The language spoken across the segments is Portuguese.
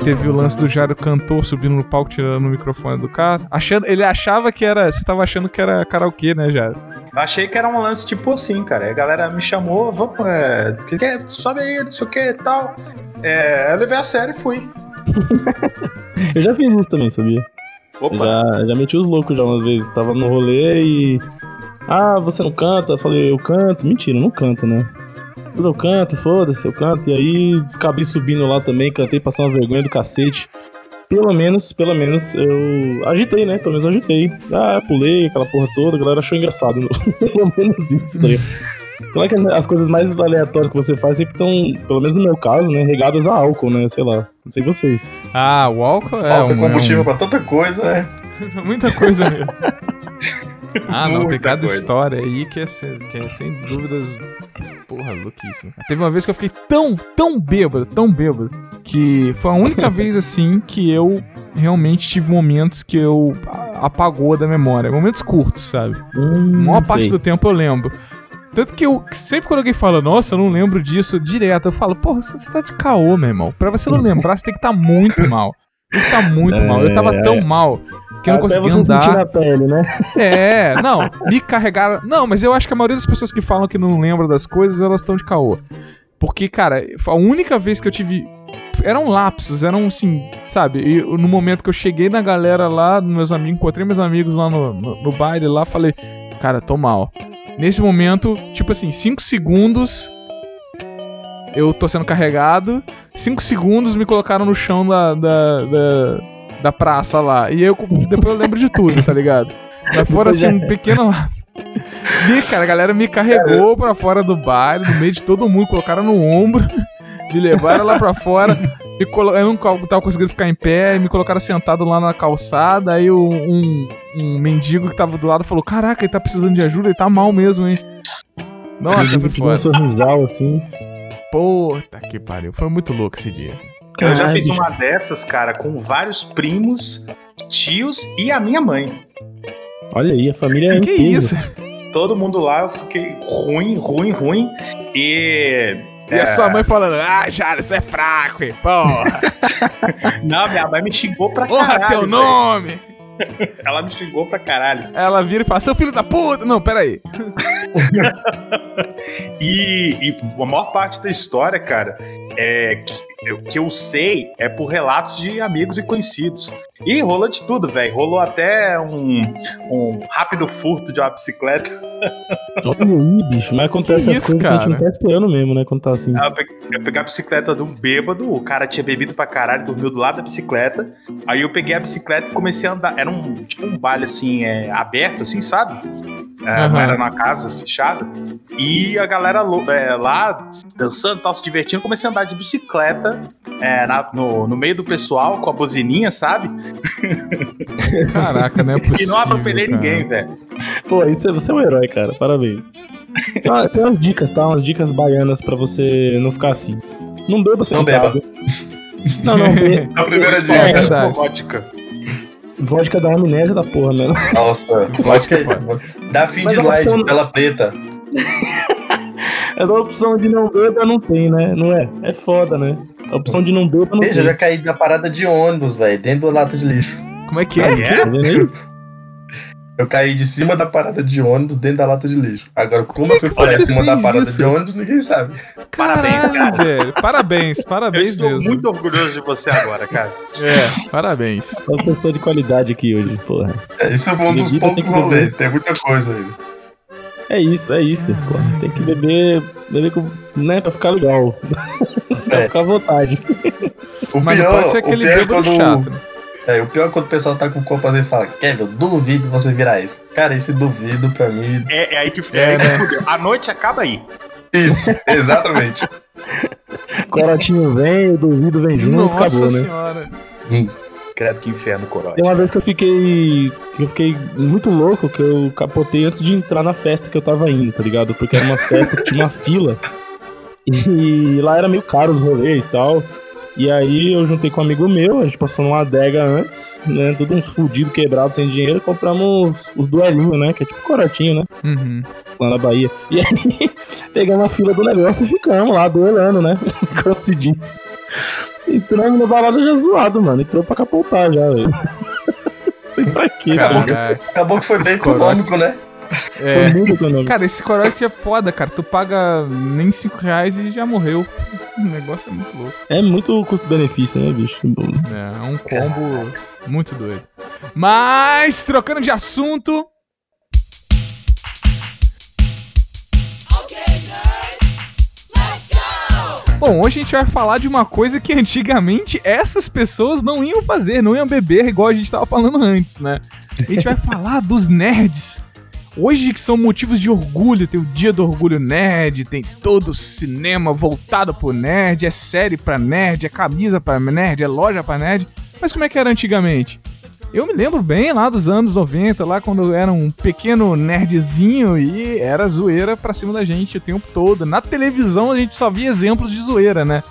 teve o lance do Jairo cantor subindo no palco, tirando o microfone do cara. Achando, ele achava que era. Você tava achando que era karaokê, né, Jairo? Achei que era um lance tipo assim, cara. A galera me chamou, vamos, é, que, que, sobe aí, não sei o que e tal. É, eu levei a sério e fui. eu já fiz isso também, sabia? Opa. Já, já meti os loucos já uma vez. Tava no rolê e. Ah, você não canta? Eu falei, eu canto. Mentira, eu não canto, né? Mas eu canto, foda-se, eu canto. E aí acabei subindo lá também, cantei, passei uma vergonha do cacete. Pelo menos, pelo menos, eu agitei, né? Pelo menos eu agitei. Ah, pulei, aquela porra toda, a galera achou engraçado. pelo menos isso, tá ligado? Claro que as, as, coisas mais aleatórias que você faz sempre estão, pelo menos no meu caso, né, regadas a álcool, né? Sei lá. Não sei vocês. Ah, o álcool é. Álcool é um, combustível é um... pra tanta coisa, é. Muita coisa mesmo. ah, não, tem cada coisa. história aí que é, que é sem dúvidas. Porra, louquíssimo. Teve uma vez que eu fiquei tão, tão bêbado, tão bêbado, que foi a única vez assim que eu realmente tive momentos que eu apagou da memória. Momentos curtos, sabe? Hum, a maior parte do tempo eu lembro. Tanto que eu sempre quando alguém fala, nossa, eu não lembro disso direto, eu falo, porra, você tá de caô, meu irmão. Pra você não lembrar, você tem que estar tá muito mal. Tem que estar tá muito é, mal. Eu tava é. tão mal que eu não conseguia você andar. Na pele, né? É, não, me carregaram. Não, mas eu acho que a maioria das pessoas que falam que não lembram das coisas, elas estão de caô. Porque, cara, a única vez que eu tive. Eram lapsos, eram assim, sabe? No momento que eu cheguei na galera lá, meus amigos, encontrei meus amigos lá no, no, no baile lá, falei, cara, tô mal. Nesse momento, tipo assim, 5 segundos eu tô sendo carregado. 5 segundos me colocaram no chão da, da, da, da, praça lá. E eu depois eu lembro de tudo, tá ligado? Mas fora assim, um pequeno. e, cara, a galera me carregou pra fora do baile, no meio de todo mundo, colocaram no ombro, me levaram lá pra fora. Me colo... Eu não tava conseguindo ficar em pé, me colocaram sentado lá na calçada. Aí um, um mendigo que tava do lado falou: Caraca, ele tá precisando de ajuda, ele tá mal mesmo, hein? Nossa, foi foda. Um sorrisal assim. Puta que pariu, foi muito louco esse dia. Eu já fiz uma dessas, cara, com vários primos, tios e a minha mãe. Olha aí, a família é Que isso? Todo mundo lá, eu fiquei ruim, ruim, ruim. E e é. a sua mãe falando, ah, Jara, você é fraco, hein? Porra. Não, minha mãe me xingou pra Porra, caralho. Porra, teu nome! Ela me xingou pra caralho. Ela vira e fala, seu filho da puta! Não, peraí. e, e a maior parte da história, cara, é o que eu sei é por relatos de amigos e conhecidos. E rola de tudo, velho. Rolou até um, um rápido furto de uma bicicleta. Olha aí, bicho. Mas acontece essas coisas cara? que a gente não tá esperando mesmo, né? Quando tá assim. Eu peguei, eu peguei a bicicleta de um bêbado, o cara tinha bebido pra caralho, dormiu do lado da bicicleta. Aí eu peguei a bicicleta e comecei a andar. Era um tipo um baile assim, é, aberto, assim, sabe? É, uhum. Era numa casa fechada. E a galera é, lá dançando, tal, se divertindo. Comecei a andar de bicicleta é, na, no, no meio do pessoal com a buzininha, sabe? Caraca, não é possível. E não atropelei ninguém, velho. Pô, isso é, você é um herói, cara. Parabéns. Ah, tem umas dicas, tá? Umas dicas baianas pra você não ficar assim. Não beba sentado. Não beba. Não, não, beba. A primeira dica é, é vodka. Vodka da amnésia da porra, mano. Nossa, vodka é dá fim de slide, opção... tela preta. Essa opção de não beber não tem, né? Não é? É foda, né? A opção de não beber não Veja, tem. já caí da parada de ônibus, velho, dentro do lata de lixo. Como é que é? é? Tá eu caí de cima da parada de ônibus dentro da lata de lixo. Agora, como, eu fui para cima da parada isso? de ônibus, ninguém sabe. Parabéns, cara. Velho. Parabéns, parabéns eu estou mesmo. muito orgulhoso de você agora, cara. É, parabéns. É uma pessoa de qualidade aqui hoje, porra. É, isso é um dos poucos rolês, tem muita coisa aí. É isso, é isso. Porra. Tem que beber, beber com, né, pra ficar legal. pra é. ficar à vontade. O Mas pior, pode ser aquele bêbado quando... chato, né? É, o pior é quando o pessoal tá com o corpo assim e fala, Kevin, eu duvido você virar isso. Cara, esse duvido pra mim. É, é aí que, é, é aí que né? fudeu. A noite acaba aí. Isso, exatamente. Corotinho vem, o duvido vem junto, Nossa acabou, né? senhora. Hum. Credo que inferno, corote. Tem uma vez que eu fiquei. Eu fiquei muito louco que eu capotei antes de entrar na festa que eu tava indo, tá ligado? Porque era uma festa que tinha uma fila. E lá era meio caro os rolês e tal. E aí eu juntei com um amigo meu, a gente passou numa adega antes, né? Todos uns fudidos, quebrados, sem dinheiro, compramos os duelinhos, né? Que é tipo corotinho, né? Uhum. Lá na Bahia. E aí pegamos a fila do negócio e ficamos lá duelando, né? Como se diz. Entrando na balada já zoado, mano. Entrou pra capotar já, velho. Sei pra quê, cara. Acabou que foi bem econômico, né? É. Foi muito econômico. Cara, esse corote é foda, cara. Tu paga nem 5 reais e já morreu. O negócio é muito louco. É muito custo-benefício, né, bicho? É, é um combo muito doido. Mas, trocando de assunto. Bom, hoje a gente vai falar de uma coisa que antigamente essas pessoas não iam fazer, não iam beber igual a gente tava falando antes, né? A gente vai falar dos nerds. Hoje que são motivos de orgulho, tem o dia do orgulho nerd, tem todo o cinema voltado pro nerd, é série pra nerd, é camisa pra nerd, é loja pra nerd. Mas como é que era antigamente? Eu me lembro bem lá dos anos 90, lá quando eu era um pequeno nerdzinho e era zoeira pra cima da gente o tempo todo. Na televisão a gente só via exemplos de zoeira, né?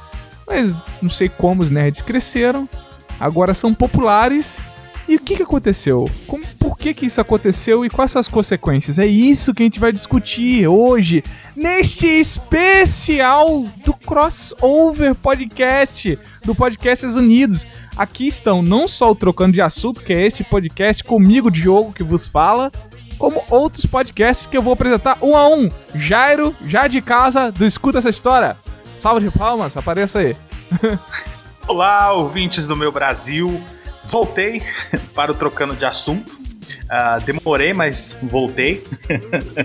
Mas não sei como os nerds cresceram, agora são populares. E o que, que aconteceu? Como, que, que isso aconteceu e quais são as consequências? É isso que a gente vai discutir hoje, neste especial do Crossover Podcast, do Podcasts Unidos. Aqui estão não só o Trocando de Assunto, que é esse podcast comigo, Diogo, que vos fala, como outros podcasts que eu vou apresentar um a um. Jairo, já de casa, do Escuta Essa História. Salve de palmas, apareça aí. Olá, ouvintes do meu Brasil. Voltei para o Trocando de Assunto. Ah, demorei, mas voltei.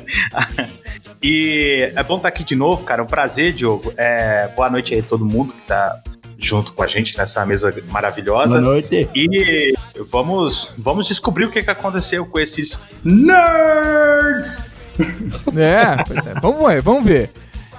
e é bom estar aqui de novo, cara. É um prazer, Diogo. É, boa noite aí a todo mundo que tá junto com a gente nessa mesa maravilhosa. Boa noite. E vamos, vamos descobrir o que, que aconteceu com esses nerds. É, é. Vamos ver, vamos ver.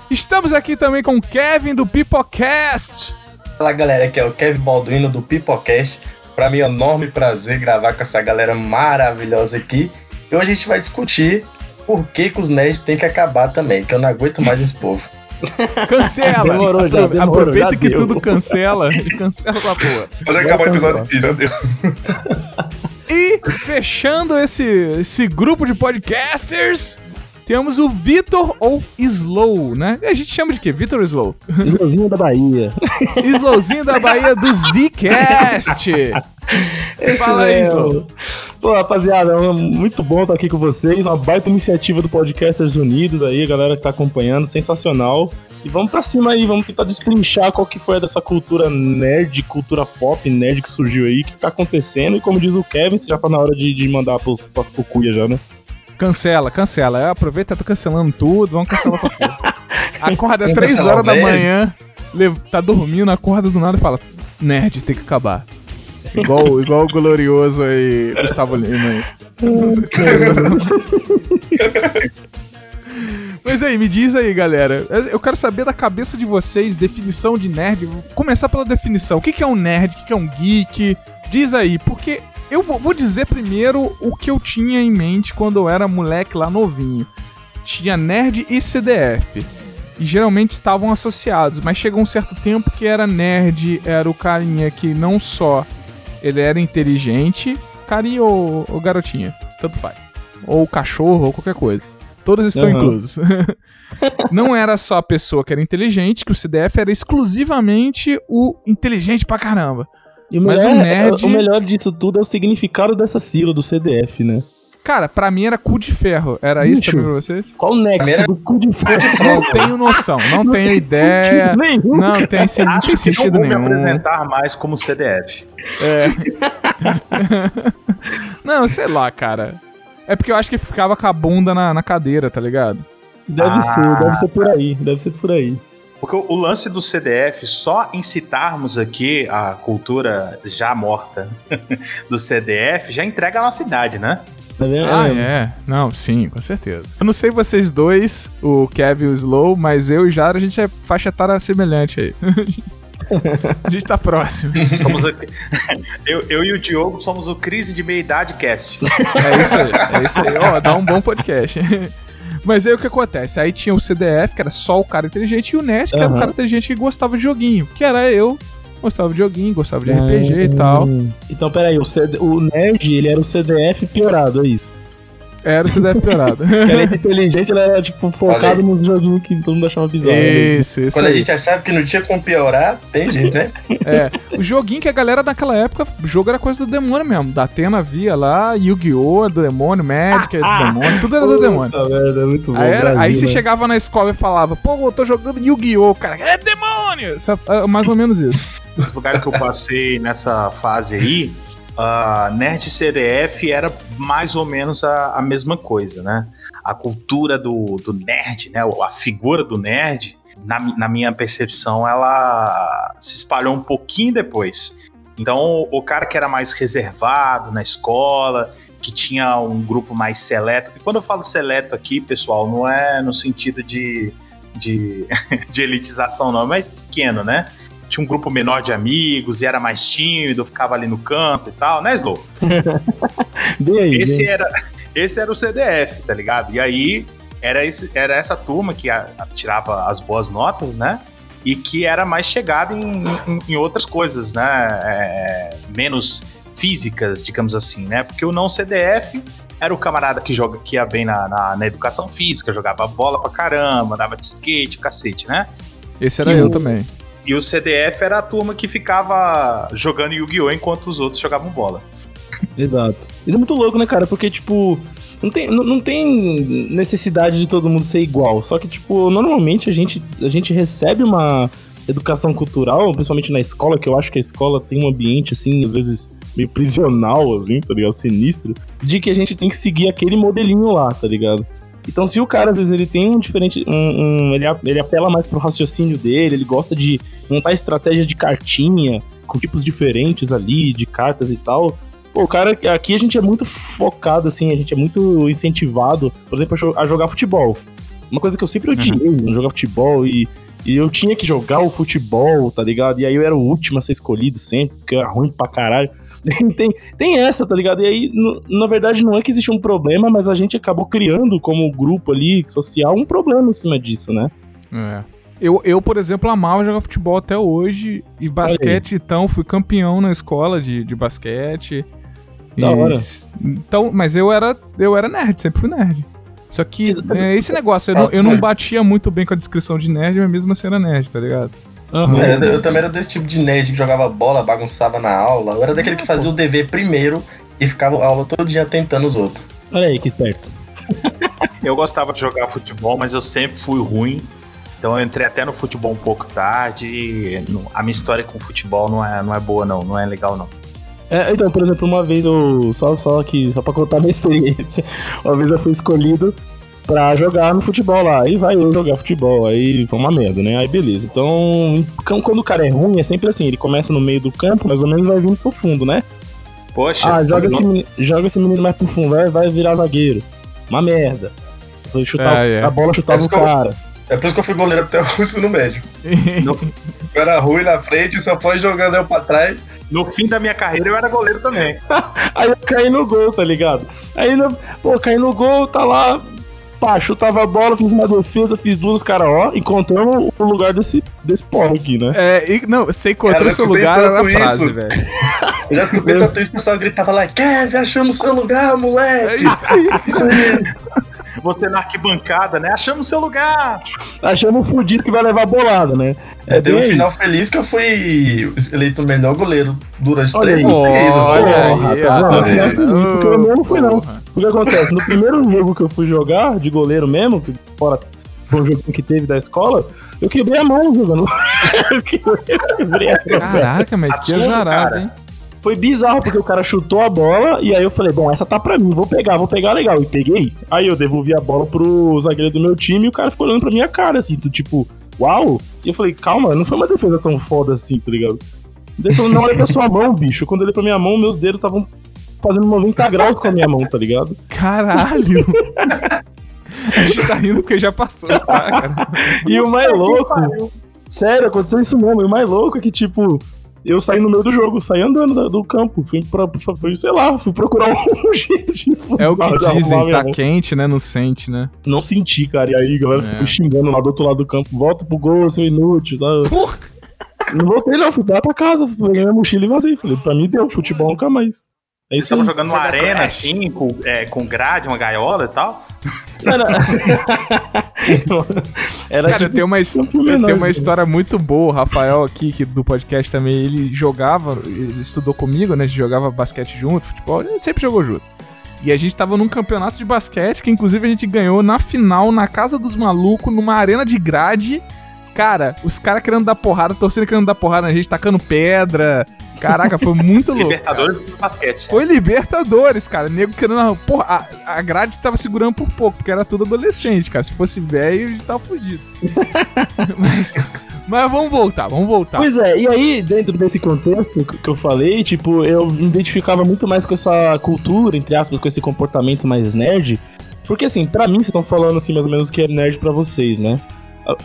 Estamos aqui também com o Kevin do Pipocast. Fala galera, aqui é o Kevin Balduino do Pipocast. Pra mim é um enorme prazer gravar com essa galera maravilhosa aqui. E hoje a gente vai discutir por que, que os nerds têm que acabar também, que eu não aguento mais esse povo. Cancela! Demorou já, demorou, Aproveita já que deu. tudo cancela e cancela com a porra. Pode acabar o episódio aqui, já deu. E fechando esse, esse grupo de podcasters, temos o Vitor ou Slow, né? A gente chama de quê? Vitor ou Slow? Slowzinho da Bahia. Slowzinho da Bahia do Zcast. Fala aí. Slow. Pô, rapaziada, é muito bom estar aqui com vocês. Uma baita iniciativa do Podcasters Unidos aí, a galera que tá acompanhando, sensacional. E vamos pra cima aí, vamos tentar destrinchar qual que foi dessa cultura nerd, cultura pop, nerd que surgiu aí, o que tá acontecendo. E como diz o Kevin, já tá na hora de, de mandar pro, pras cucuia já, né? Cancela, cancela. É, Aproveita, tá cancelando tudo, vamos cancelar essa porra. Acorda Vamos 3 cancelar horas da manhã, tá dormindo, acorda do nada e fala: Nerd, tem que acabar. Igual, igual o glorioso aí, Gustavo Lima aí. Mas aí, me diz aí, galera. Eu quero saber da cabeça de vocês, definição de nerd. Vou começar pela definição. O que é um nerd? O que é um geek? Diz aí, porque eu vou, dizer primeiro o que eu tinha em mente quando eu era moleque lá novinho. Tinha nerd e CDF. E geralmente estavam associados, mas chegou um certo tempo que era nerd, era o carinha que não só ele era inteligente, carinha ou, ou garotinha, tanto faz. Ou cachorro, ou qualquer coisa. Todos estão Aham. inclusos. não era só a pessoa que era inteligente, que o CDF era exclusivamente o inteligente pra caramba. E o Mas melhor, o nerd- o melhor disso tudo é o significado dessa sigla do CDF, né? Cara, pra mim era cu de ferro. Era isso Bicho. também pra vocês? Qual o nexo do cu de ferro? Não tenho noção, não, Não tenho tem ideia. sentido nenhum. Não tem, não tem Acho que não sentido vou me nenhum. apresentar mais como CDF. É. não, sei lá, cara. É porque eu acho que ficava com a bunda na, na cadeira, tá ligado? Deve Ah. ser, deve ser por aí, deve ser por aí. Porque o lance do CDF, só em citarmos aqui a cultura já morta do CDF, já entrega a nossa idade, né? Tá? Ah, É. Não, sim, com certeza. Eu não sei vocês dois, o Kevin e o Slow, mas eu e o Jara, a gente é faixa etária semelhante aí. a gente tá próximo. Somos a- eu, eu e o Diogo somos o Crise de Meia-Idade Cast. É isso aí, é isso aí. Ó, dá um bom podcast. Mas aí o que acontece? Aí tinha o CDF, que era só o cara inteligente, e o Nerd, que era o cara inteligente que gostava de joguinho. Que era eu, gostava de joguinho, gostava de RPG e tal. Então, peraí, o, CD, o nerd, ele era o CDF piorado, é isso? Era o CDF piorado. Além de inteligente, ela era, tipo, focado nos joguinhos que todo mundo achava bizarro. né? Isso, isso. Quando a aí. gente achava que não tinha como piorar, tem jeito, né? É, o joguinho que a galera naquela época, o jogo era coisa do demônio mesmo. Da Atena via lá, Yu-Gi-Oh! é do demônio, Magic é do demônio, tudo era do demônio. Puta merda, é muito bom. Aí, era- Brasil, aí você né? chegava na escola e falava, pô, eu tô jogando Yu-Gi-Oh! Cara, é demônio! Isso é- é mais ou menos isso. Os lugares que eu passei nessa fase aí, a Nerd CDF era mais ou menos a, a mesma coisa, né? A cultura do, do nerd, né? A figura do nerd, na, na minha percepção, ela se espalhou um pouquinho depois. Então, o cara que era mais reservado na escola, que tinha um grupo mais seleto, e quando eu falo seleto aqui, pessoal, não é no sentido de, de, de elitização, não, é mais pequeno, né? Tinha um grupo menor de amigos e era mais tímido, ficava ali no canto e tal, né, Slow? Bem aí, Esse bem- era, esse era o CDF, tá ligado? E aí era, esse, era essa turma que a- a- tirava as boas notas, né? E que era mais chegada em, em- em outras coisas, né? É, menos físicas, digamos assim, né? Porque o não CDF era o camarada que, joga, que ia bem na, na, na educação física, jogava bola pra caramba, andava de skate, cacete, né? Esse era Sim, eu o- também. E o CDF era a turma que ficava jogando Yu-Gi-Oh! enquanto os outros jogavam bola. Exato. Isso é muito louco, né, cara? Porque, tipo, não tem, não, não tem necessidade de todo mundo ser igual. Só que, tipo, normalmente a gente, a gente recebe uma educação cultural, principalmente na escola, que eu acho que a escola tem um ambiente, assim, às vezes meio prisional, assim, tá ligado? Sinistro, de que a gente tem que seguir aquele modelinho lá, tá ligado? Então, se o cara, às vezes, ele tem um diferente. Um, um- ele, ele apela mais pro raciocínio dele, ele gosta de montar estratégia de cartinha, com tipos diferentes ali, de cartas e tal. Pô, o cara, aqui a gente é muito focado, assim, a gente é muito incentivado, por exemplo, a jo- a jogar futebol. Uma coisa que eu sempre odiei, mano, jogar futebol e, e eu tinha que jogar o futebol, tá ligado? E aí eu era o último a ser escolhido sempre, porque eu era ruim pra caralho. tem, tem essa, tá ligado? E aí, no- na verdade, não é que existe um problema, mas a gente acabou criando como grupo ali, social, um problema em cima disso, né? É. Eu, eu, por exemplo, amava jogar futebol até hoje. E basquete, então, fui campeão na escola de, de basquete. Da E- hora. Então, mas eu era, eu era nerd, sempre fui nerd. Só que é, esse negócio, eu, não, eu não batia muito bem com a descrição de nerd, mas mesmo assim era nerd, tá ligado? Aham. É, eu também era desse tipo de nerd que jogava bola, bagunçava na aula. Eu era daquele que fazia o dever primeiro e ficava a aula todo dia tentando os outros. Olha aí, que esperto. Eu gostava de jogar futebol, mas eu sempre fui ruim. Então eu entrei até no futebol um pouco tarde. A minha história com futebol não é, não é boa, não. Não é legal, não. É, então, por exemplo, uma vez eu. Só, só aqui, só pra contar minha experiência. Uma vez eu fui escolhido pra jogar no futebol lá. Aí vai eu jogar futebol. Aí foi uma merda, né? Aí beleza. Então, então, quando o cara é ruim, é sempre assim: ele começa no meio do campo, mais ou menos vai vindo pro fundo, né? Poxa, Ah, joga esse, menino, joga esse menino mais pro fundo, vai, vai virar zagueiro. Uma merda. Foi chutar É, é. a bola, chutava É o que eu- cara. É por isso que eu fui goleiro até o ensino médio. Eu era ruim na frente, só foi jogando eu pra trás. no fim da minha carreira eu era goleiro também. Aí eu caí no gol, tá ligado? Aí, pô, caí no gol, tá lá. Pá, chutava a bola, fiz uma defesa, fiz duas, cara, ó, encontramos o lugar desse, desse porra aqui, né? É, e, não, você encontrou Cara, eu seu lugar na tanto frase, isso. velho. Eu já escutei tanto isso, o pessoal gritava lá, Kevin, achamos seu lugar, É moleque. isso aí. Isso aí. Você na arquibancada, né? Achamos seu lugar. Achamos um fudido que vai levar bolada, né? É, teve um final feliz que eu fui eleito o melhor goleiro durante Olha três anos. Olha aí, tá vendo? No final velho. feliz, porque eu não fui, não. O que acontece? No primeiro jogo que eu fui jogar, de goleiro mesmo, que fora foi um joguinho que teve da escola, eu quebrei a mão jogando. eu quebrei a mão. Caraca, mas que azarado, hein? Foi bizarro, porque o cara chutou a bola e aí eu falei, bom, essa tá pra mim, vou pegar, vou pegar legal. E peguei. Aí eu devolvi a bola pro zagueiro do meu time e o cara ficou olhando pra minha cara, assim, do tipo, uau. E eu falei, calma, não foi uma defesa tão foda assim, tá ligado? Daí ele falou, não, olha pra sua mão, bicho. Quando eu olhei pra minha mão, meus dedos estavam fazendo 90 graus com a minha mão, tá ligado? Caralho! A gente tá rindo porque já passou, tá, cara? E o mais louco, sério, aconteceu isso mesmo. E o mais louco é que, tipo, eu saí no meio do jogo, saí andando da- do campo. Fui, pra, fui, sei lá, fui procurar um jeito de É o que dizem, tá mão. quente, né? Não sente, né? Não senti, cara. E aí, a galera ficou É. me xingando lá do outro lado do campo. Volta pro gol, seu inútil. Tá? Porra! Não voltei, não. Fui lá pra casa, peguei minha mochila e vazei. Falei, pra mim deu futebol nunca mais. É isso Estamos jogando uma arena assim, com, é, com grade, uma gaiola e tal. Era, era Cara, tipo tem uma, tem menor, uma história muito boa. O Rafael aqui, que do podcast também, ele jogava, ele estudou comigo, né? A gente jogava basquete junto, futebol, gente sempre jogou junto. E a gente tava num campeonato de basquete que, inclusive, a gente ganhou na final, na casa dos malucos, numa arena de grade. Cara, os caras querendo dar porrada, a torcida querendo dar porrada na gente, tacando pedra. Caraca, foi muito louco. cara. Libertadores do basquete. Foi Libertadores, cara. Nego querendo. Porra, a, a grade tava segurando por pouco, porque era tudo adolescente, cara. Se fosse velho, a gente tava fudido. mas, mas vamos voltar, vamos voltar. Pois é, e aí, dentro desse contexto que eu falei, tipo, eu me identificava muito mais com essa cultura, entre aspas, com esse comportamento mais nerd. Porque, assim, pra mim, vocês estão falando, assim, mais ou menos o que é nerd pra vocês, né?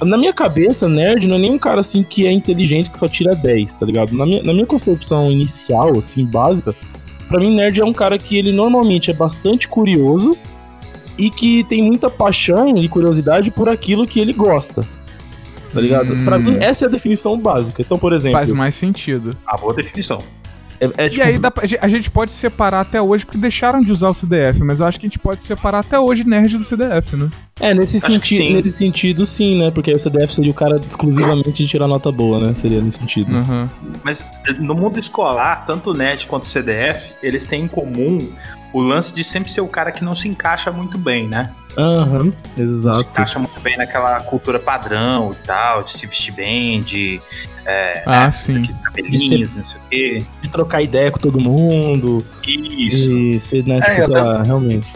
Na minha cabeça, nerd não é nem um cara, assim, que é inteligente, que só tira 10, tá ligado? Na minha, na minha concepção inicial, assim, básica, pra mim, nerd é um cara que ele normalmente é bastante curioso e que tem muita paixão e curiosidade por aquilo que ele gosta. Tá ligado? Hum. Pra mim, essa é a definição básica. Então, por exemplo. Faz mais sentido. A boa definição. É, é E tipo, aí dá pra- a gente pode separar até hoje, porque deixaram de usar o CDF, mas eu acho que a gente pode separar até hoje nerd do CDF, né? é, nesse sim. nesse sentido, sim, né? Porque aí o CDF seria o cara exclusivamente de tirar nota boa, né? Seria nesse sentido. Uhum. Mas eh, no mundo escolar, tanto o NET quanto o CDF, eles têm em comum o lance de sempre ser o cara que não se encaixa muito bem, né? Aham, se exato. encaixa muito bem naquela cultura padrão e tal, de se vestir bem, de. É, Ah, né, sim. cabelinhos, não sei o quê. De trocar ideia com todo mundo. Isso. E ser, né? É, Tipo, eu sei lá, realmente.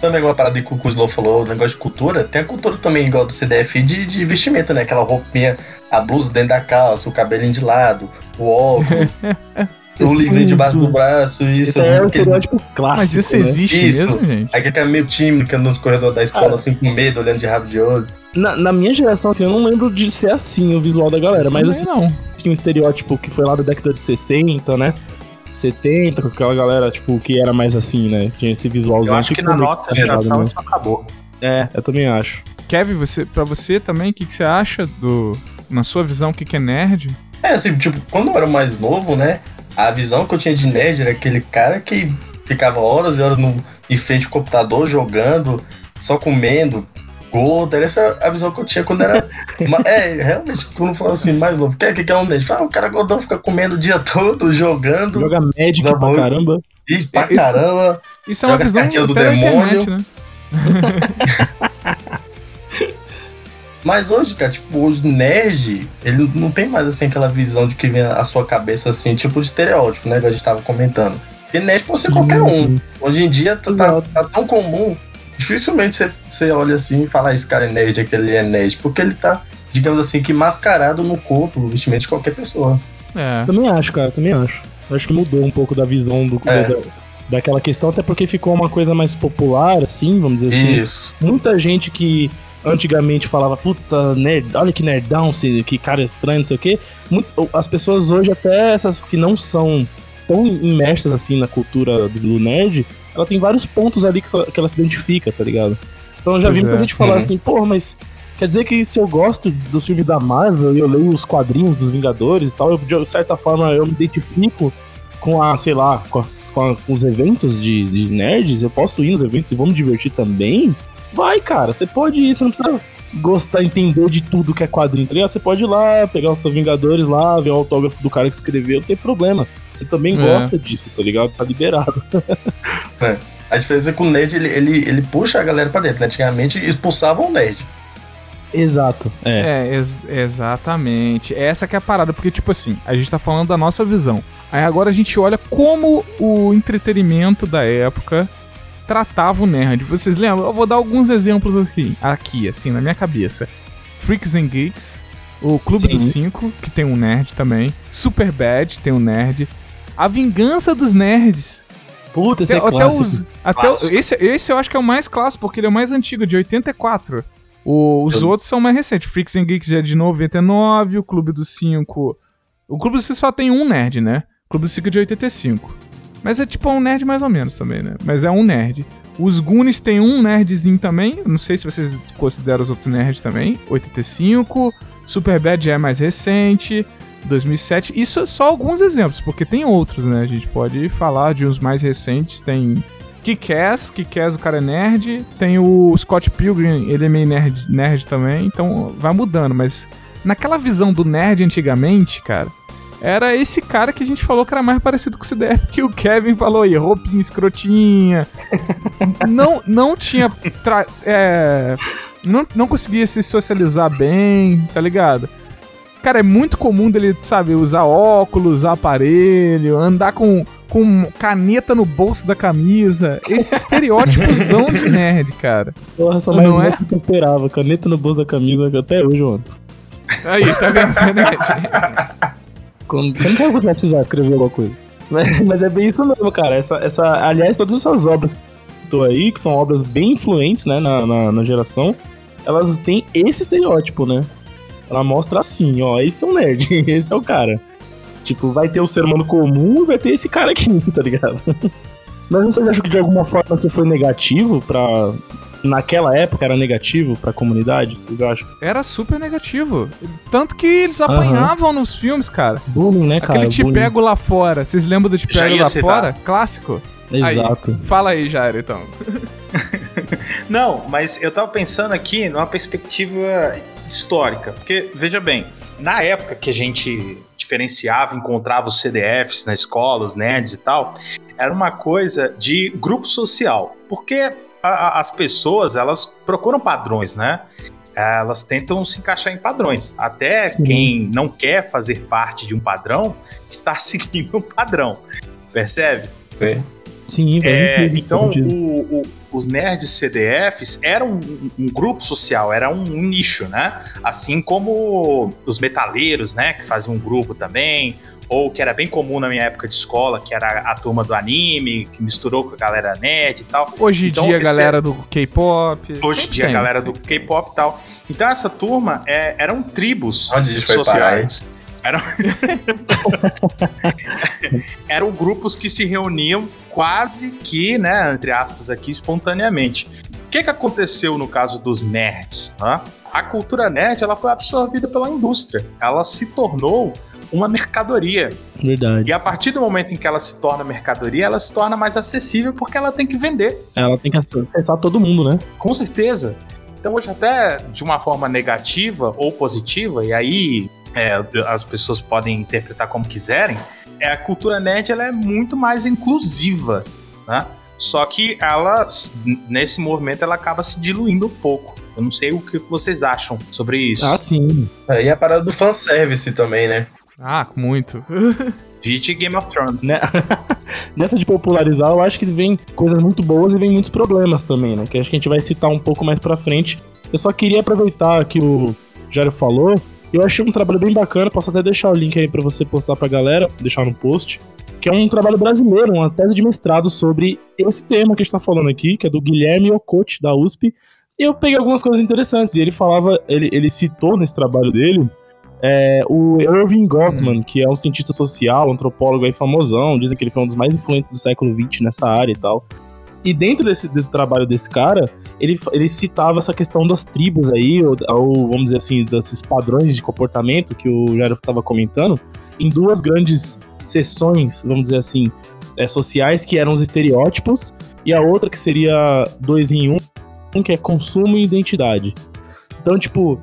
Também uma parada que o Kuzlow falou, o negócio de cultura, tem a cultura também igual do CDF de, de vestimenta, né? Aquela roupinha, a blusa dentro da calça, o cabelinho de lado, o óculos, o Sim, livrinho debaixo do braço, isso. Isso é o aquele- estereótipo clássico. Mas isso né? existe Isso. mesmo, gente? Aí aquele cara meio tímido, que nos corredores da escola, Ah. assim, com medo, olhando de rabo de olho. Na, na minha geração, assim, eu não lembro de ser assim o visual da galera, mas assim, não. tinha um estereótipo que foi lá da década de 60, né? 70, com aquela galera, tipo, que era mais assim, né? Tinha esse visualzão. Eu acho que na também nossa geração né? isso acabou. É, eu também acho. Kevin, você, pra você também, o que, que você acha do. Na sua visão, o que, que é nerd? É, assim, tipo, quando eu era mais novo, né? A visão que eu tinha de nerd era aquele cara que ficava horas e horas no, em frente ao computador jogando, só comendo, gordo. Era essa a visão que eu tinha quando era. é, realmente, quando eu falo assim, mais novo. O que, é- que é um nerd? Fala, ah, o cara gordão fica comendo o dia todo, jogando. Joga Usa pra caramba. Isso pra Isso- caramba. Isso é uma Joga as visão cartinhas do demônio. internet, né? Mas hoje, cara, tipo, hoje nerd, ele não tem mais assim aquela visão de que vem a sua cabeça assim, tipo de estereótipo, né? Que a gente tava comentando. Porque nerd pode ser Sim, qualquer um. sim. Hoje em dia tá, tá- tá tão comum, dificilmente você, você olha assim e fala, "Ah, esse cara é nerd, aquele é nerd, porque ele tá, digamos assim, que mascarado no corpo, no vestimento de qualquer pessoa. É. Também acho, cara, também acho. Eu Acho que mudou um pouco da visão do, É. da- daquela questão, até porque ficou uma coisa mais popular, assim, vamos dizer assim. Isso. Muita gente que antigamente falava, puta, nerd, olha que nerdão, que cara estranho, não sei o quê. Muito- as pessoas hoje, até essas que não são tão imersas assim na cultura do, nerd, ela tem vários pontos ali que ela, que ela se identifica, tá ligado? Então eu já Pois vi muita é. gente falar Uhum. assim, porra, mas quer dizer que se eu gosto dos filmes da Marvel e eu leio os quadrinhos dos Vingadores e tal, eu, de certa forma eu me identifico com a, sei lá, com, as- com a- com os eventos de, de nerds, eu posso ir nos eventos e vou me divertir também? Vai, cara, você pode ir, você não precisa gostar, entender de tudo que é quadrinho, tá ligado? Você pode ir lá, pegar os seus Vingadores lá, ver o autógrafo do cara que escreveu, não tem problema. Você também É. gosta disso, tá ligado? Tá liberado. A diferença é que o nerd, ele, ele, ele puxa a galera pra dentro, né? Antigamente expulsavam o nerd. Exato. É. É, ex- exatamente. Essa que é a parada, porque, tipo assim, a gente tá falando da nossa visão. Aí agora a gente olha como o entretenimento da época tratava o nerd. Vocês lembram? Eu vou dar alguns exemplos aqui, aqui assim, na minha cabeça. Freaks and Geeks, o Clube Sim. dos Cinco, que tem um nerd também. Super Bad, tem um nerd. A Vingança dos Nerds. Puta, esse Até, é até clássico. os, até Clássico. esse, esse eu acho que é o mais clássico, porque ele é o mais antigo, de 84. O- os Eu- outros são mais recentes. Freaks and Geeks já é de 99, o Clube dos Cinco. O Clube dos Cinco só tem um nerd, né? O Clube dos Cinco é de 85. Mas é tipo um nerd mais ou menos também, né? Mas é um nerd. Os Goonies tem um nerdzinho também. Não sei se vocês consideram os outros nerds também. 85. Super Bad já é mais recente. 2007. Isso é só alguns exemplos, porque tem outros, né? A gente pode falar de uns mais recentes. Tem Kick-Ass, Kick-Ass o cara é nerd. Tem o Scott Pilgrim, ele é meio nerd, nerd também. Então vai mudando, mas naquela visão do nerd antigamente, cara, era esse cara que a gente falou que era mais parecido com o CDF que o Kevin falou aí, roupinha escrotinha. não, não tinha. É, não, não conseguia se socializar bem, tá ligado? Cara, é muito comum dele, sabe, usar óculos, usar aparelho, andar com, com caneta no bolso da camisa. Esse estereótipozão de nerd, cara. Porra, só mais não é? que eu esperava. Caneta no bolso da camisa até hoje, mano. Aí, tá vendo? Você é nerd. Quando, você não sabe quando vai precisar escrever alguma coisa. Mas, mas, é bem isso mesmo, cara. Essa, essa, aliás, todas essas obras que aí, que são obras bem influentes, né, na, na, na geração, elas têm esse estereótipo, né? Ela mostra assim, ó, esse é um nerd, esse é o cara. Tipo, vai ter o ser humano comum vai ter esse cara aqui, tá ligado? Mas vocês acham que de alguma forma isso foi negativo pra. Naquela época era negativo pra comunidade, vocês acham? Era super negativo. Tanto que eles apanhavam uhum. nos filmes, cara. Bullying, né, cara? Aquele Te bullying. Pego Lá Fora. Vocês lembram do Te Pego Lá Fora? Clássico? Exato. Aí, fala aí, Jair, então. Não, mas eu tava pensando aqui numa perspectiva histórica. Porque, veja bem, na época que a gente diferenciava, encontrava os CDFs na escola, os nerds e tal, era uma coisa de grupo social. Porque a, a, as pessoas, elas procuram padrões, né? Elas tentam se encaixar em padrões. Até Sim. quem não quer fazer parte de um padrão está seguindo um padrão. Percebe? Sim. Sim, é, então o, o os nerds CDFs eram um, um, grupo social, era um, um, nicho, né? Assim como os metaleiros, né? Que faziam um grupo também, ou que era bem comum na minha época de escola, que era a turma do anime, que misturou com a galera nerd e tal. Hoje em então, dia a galera é... do K-pop. Hoje em dia a galera do K-pop e tal. Então essa turma é, eram tribos sociais. Eram... eram grupos que se reuniam quase que, né, entre aspas aqui, espontaneamente. O que, que aconteceu no caso dos nerds? Né? A cultura nerd ela foi absorvida pela indústria. Ela se tornou uma mercadoria. Verdade. E a partir do momento em que ela se torna mercadoria, ela se torna mais acessível porque ela tem que vender. Ela tem que acessar todo mundo, né? Com certeza. Então, hoje, até de uma forma negativa ou positiva, e aí é, as pessoas podem interpretar como quiserem, é, a cultura nerd ela é muito mais inclusiva, né? Só que ela, nesse movimento, ela acaba se diluindo um pouco. Eu não sei o que vocês acham sobre isso. Ah, sim. É, e a parada do fanservice também, né? Ah, muito. Vite Game of Thrones. Né? Nessa de popularizar, eu acho que vem coisas muito boas e vem muitos problemas também, né? Que acho que a gente vai citar um pouco mais pra frente. Eu só queria aproveitar que o Jário falou eu achei um trabalho bem bacana, posso até deixar o link aí para você postar pra galera, deixar no post. Que é um trabalho brasileiro, uma tese de mestrado sobre esse tema que a gente tá falando aqui, que é do Guilherme Ocote, da USP. E eu peguei algumas coisas interessantes. E ele falava, ele, ele citou nesse trabalho dele é, o Irving Gottman, hum. que é um cientista social, antropólogo aí famosão, dizem que ele foi um dos mais influentes do século XX nessa área e tal. E dentro desse, desse trabalho desse cara, ele, ele citava essa questão das tribos aí, ou, ou, vamos dizer assim, desses padrões de comportamento que o Jairo estava comentando, em duas grandes sessões, vamos dizer assim, é, sociais, que eram os estereótipos, e a outra que seria dois em um, um que é consumo e identidade. Então, tipo,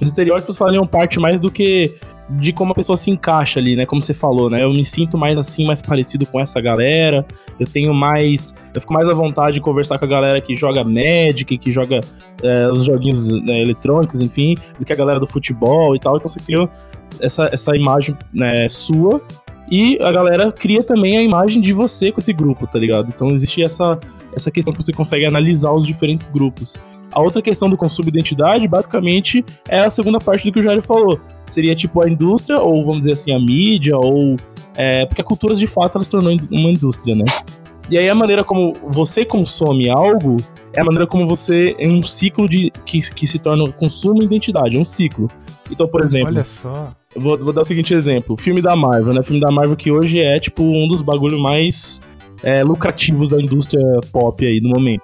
os estereótipos faziam parte mais do que de como a pessoa se encaixa ali, né? Como você falou, né? Eu me sinto mais assim, mais parecido com essa galera. Eu tenho mais. Eu fico mais à vontade de conversar com a galera que joga Magic, que joga é, os joguinhos né, eletrônicos, enfim, do que a galera do futebol e tal. Então você criou essa, essa imagem né, sua. E a galera cria também a imagem de você com esse grupo, tá ligado? Então existe essa, essa questão que você consegue analisar os diferentes grupos. A outra questão do consumo de identidade, basicamente, é a segunda parte do que o Jair falou. Seria tipo a indústria, ou vamos dizer assim, a mídia, ou. É, porque a cultura de fato ela se tornou uma indústria, né? E aí a maneira como você consome algo é a maneira como você. É um ciclo de que, que se torna consumo e identidade, é um ciclo. Então, por exemplo. Olha só. Vou, vou dar o seguinte exemplo: filme da Marvel, né? Filme da Marvel que hoje é, tipo, um dos bagulhos mais é, lucrativos da indústria pop aí no momento.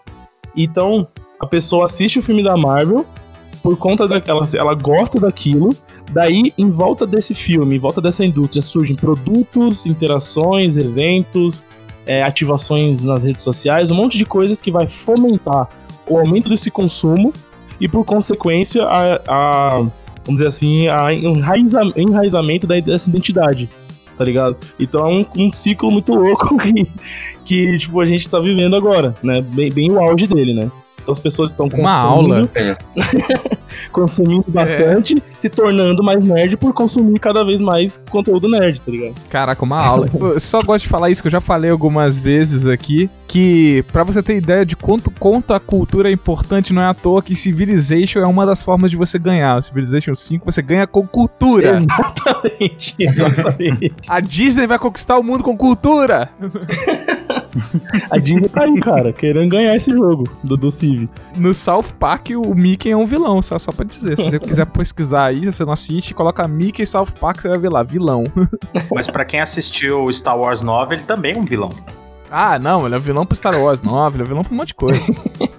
Então, a pessoa assiste o filme da Marvel por conta daquela. Ela gosta daquilo, Daí, em volta desse filme, em volta dessa indústria, surgem produtos, interações, eventos, é, ativações nas redes sociais, um monte de coisas que vai fomentar o aumento desse consumo e, por consequência, a, a vamos dizer assim, a enraiza, enraizamento dessa identidade, tá ligado? Então é um, um ciclo muito louco que, que, tipo, a gente tá vivendo agora, né? Bem, bem o auge dele, né? Então as pessoas estão consumindo. Uma aula. consumindo bastante, é. se tornando mais nerd por consumir cada vez mais conteúdo nerd, tá ligado? Caraca, uma aula. Eu só gosto de falar isso que eu já falei algumas vezes aqui, que para você ter ideia de quanto, quanto a cultura é importante, não é à toa que Civilization é uma das formas de você ganhar. O Civilization 5 você ganha com cultura. Exatamente, exatamente. a Disney vai conquistar o mundo com cultura. a Disney tá aí, cara, querendo ganhar esse jogo do, do Civ. No South Park, o Mickey é um vilão, só, só pra dizer. Se você quiser pesquisar aí, se você não assiste, coloca Mickey e South Park, você vai ver lá, vilão. Mas para quem assistiu Star Wars 9, ele também é um vilão. Ah, não, ele é vilão pro Star Wars 9, ele é vilão pra um monte de coisa.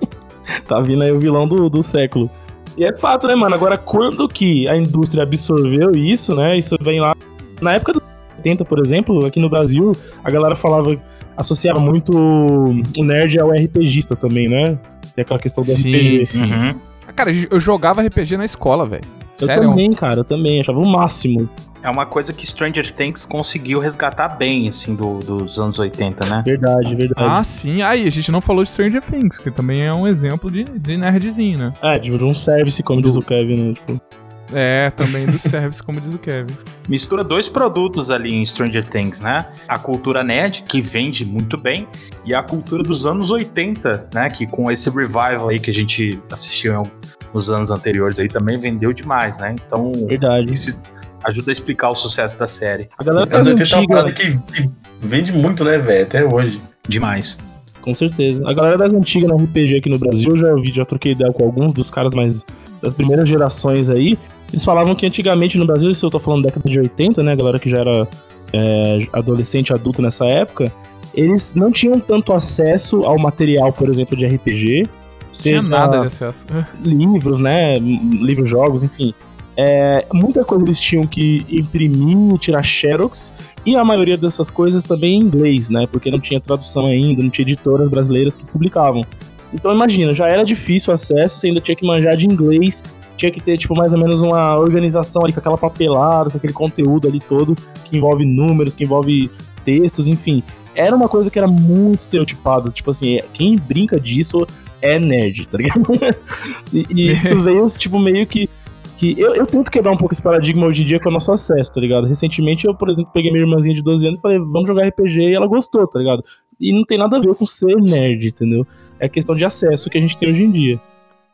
tá vindo aí o vilão do, do século. E é fato, né, mano? Agora, quando que a indústria absorveu isso, né? Isso vem lá. Na época dos 80, por exemplo, aqui no Brasil, a galera falava associava muito o nerd ao RPGista também, né? Tem aquela questão do Sim, RPG. Sim. Uhum. Cara, eu jogava RPG na escola, velho. Eu Sério? também, cara, eu também, achava o máximo. É uma coisa que Stranger Things conseguiu resgatar bem, assim, do, dos anos 80, né? Verdade, verdade. Ah, sim. Aí, a gente não falou de Stranger Things, que também é um exemplo de, de nerdzinho, né? É, de um service, como do... diz o Kevin, né? Tipo... É, também do service, como diz o Kevin. Mistura dois produtos ali em Stranger Things, né? A cultura nerd, que vende muito bem, e a cultura dos anos 80, né? Que com esse revival aí que a gente assistiu nos anos anteriores aí também vendeu demais, né? Então, Verdade. isso ajuda a explicar o sucesso da série. A galera tá antiga... que, que vende muito, né, velho? Até hoje. Demais. Com certeza. A galera das antigas no RPG aqui no Brasil, eu já vi, já troquei ideia com alguns dos caras mais das primeiras gerações aí, eles falavam que antigamente no Brasil, isso eu tô falando década de 80, né, a galera que já era é, adolescente, adulto nessa época, eles não tinham tanto acesso ao material, por exemplo, de RPG. Tinha nada de acesso. Livros, né, livros, jogos, enfim. É, muita coisa eles tinham que imprimir, tirar xerox, e a maioria dessas coisas também em inglês, né, porque não tinha tradução ainda, não tinha editoras brasileiras que publicavam. Então imagina, já era difícil o acesso, você ainda tinha que manjar de inglês tinha que ter, tipo, mais ou menos uma organização ali com aquela papelada, com aquele conteúdo ali todo, que envolve números, que envolve textos, enfim. Era uma coisa que era muito estereotipada. Tipo assim, quem brinca disso é nerd, tá ligado? e, e isso veio, tipo, meio que. que eu, eu tento quebrar um pouco esse paradigma hoje em dia com o nosso acesso, tá ligado? Recentemente eu, por exemplo, peguei minha irmãzinha de 12 anos e falei, vamos jogar RPG e ela gostou, tá ligado? E não tem nada a ver com ser nerd, entendeu? É questão de acesso que a gente tem hoje em dia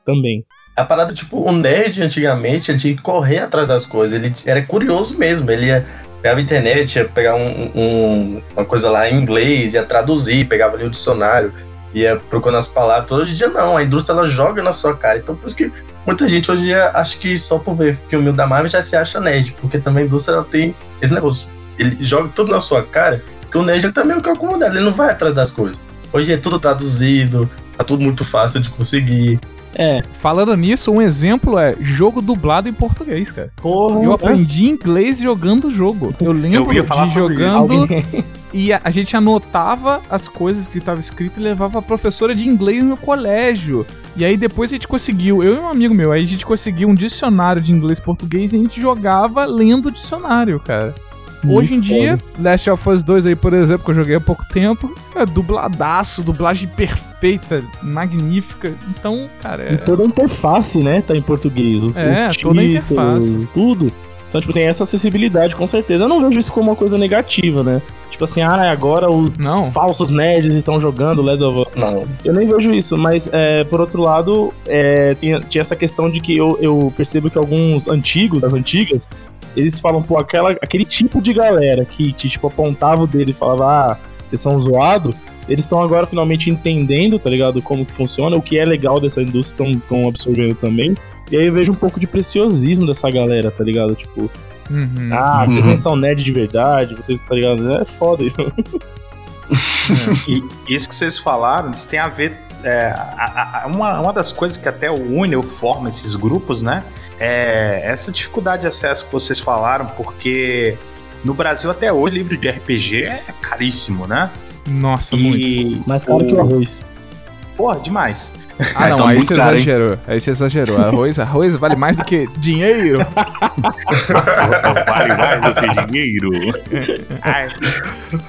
também. A parada, tipo, o nerd antigamente, ele tinha que correr atrás das coisas. Ele era curioso mesmo. Ele ia pegar a internet, ia pegar um, um, uma coisa lá em inglês, ia traduzir, pegava ali o dicionário, ia procurando as palavras. Hoje em dia não, a indústria ela joga na sua cara. Então por isso que muita gente hoje em dia acha que só por ver filme da Marvel já se acha nerd, porque também a indústria ela tem esse negócio. Ele joga tudo na sua cara, que o nerd ele também é o que acomodado, ele não vai atrás das coisas. Hoje é tudo traduzido, tá tudo muito fácil de conseguir. É. Falando nisso, um exemplo é jogo dublado em português, cara. Porra, eu aprendi inglês jogando o jogo. Eu lembro eu de jogando e a, a, gente anotava as coisas que estava escrito e levava a professora de inglês no colégio. E aí depois a gente conseguiu, eu e um amigo meu, aí a gente conseguiu um dicionário de inglês e português e a gente jogava lendo o dicionário, cara. Hoje em dia, Last of Us 2 aí, por exemplo, que eu joguei há pouco tempo, é dubladaço, dublagem perfeita, magnífica. Então, cara. É... E toda a interface, né? Tá em português. Os, é, os toda a interface. Tudo. Então, tipo, tem essa acessibilidade, com certeza. Eu não vejo isso como uma coisa negativa, né? Tipo assim, ah, agora os não. falsos nerds estão jogando Last of Us. Não. Eu nem vejo isso, mas é, por outro lado, é, tinha, tinha essa questão de que eu, eu percebo que alguns antigos, das antigas, eles falam, pô, aquela, aquele tipo de galera que te, tipo, apontava o dele e falava, ah, vocês são zoados, eles estão agora finalmente entendendo, tá ligado, como que funciona, o que é legal dessa indústria, estão absorvendo também. E aí eu vejo um pouco de preciosismo dessa galera, tá ligado? Tipo, uhum. ah, vocês não são nerd de verdade, vocês, tá ligado? É foda isso. é. E isso que vocês falaram, isso tem a ver. É, a, a, uma, uma das coisas que até une ou forma esses grupos, né? é essa dificuldade de acesso que vocês falaram, porque no Brasil até hoje livro de RPG é caríssimo, né? Nossa, e muito. Mais caro que o arroz. Porra, demais. Ah, não, Então, aí você caro, hein? exagerou. Aí você exagerou. Arroz, arroz vale mais do que dinheiro. vale mais do que dinheiro.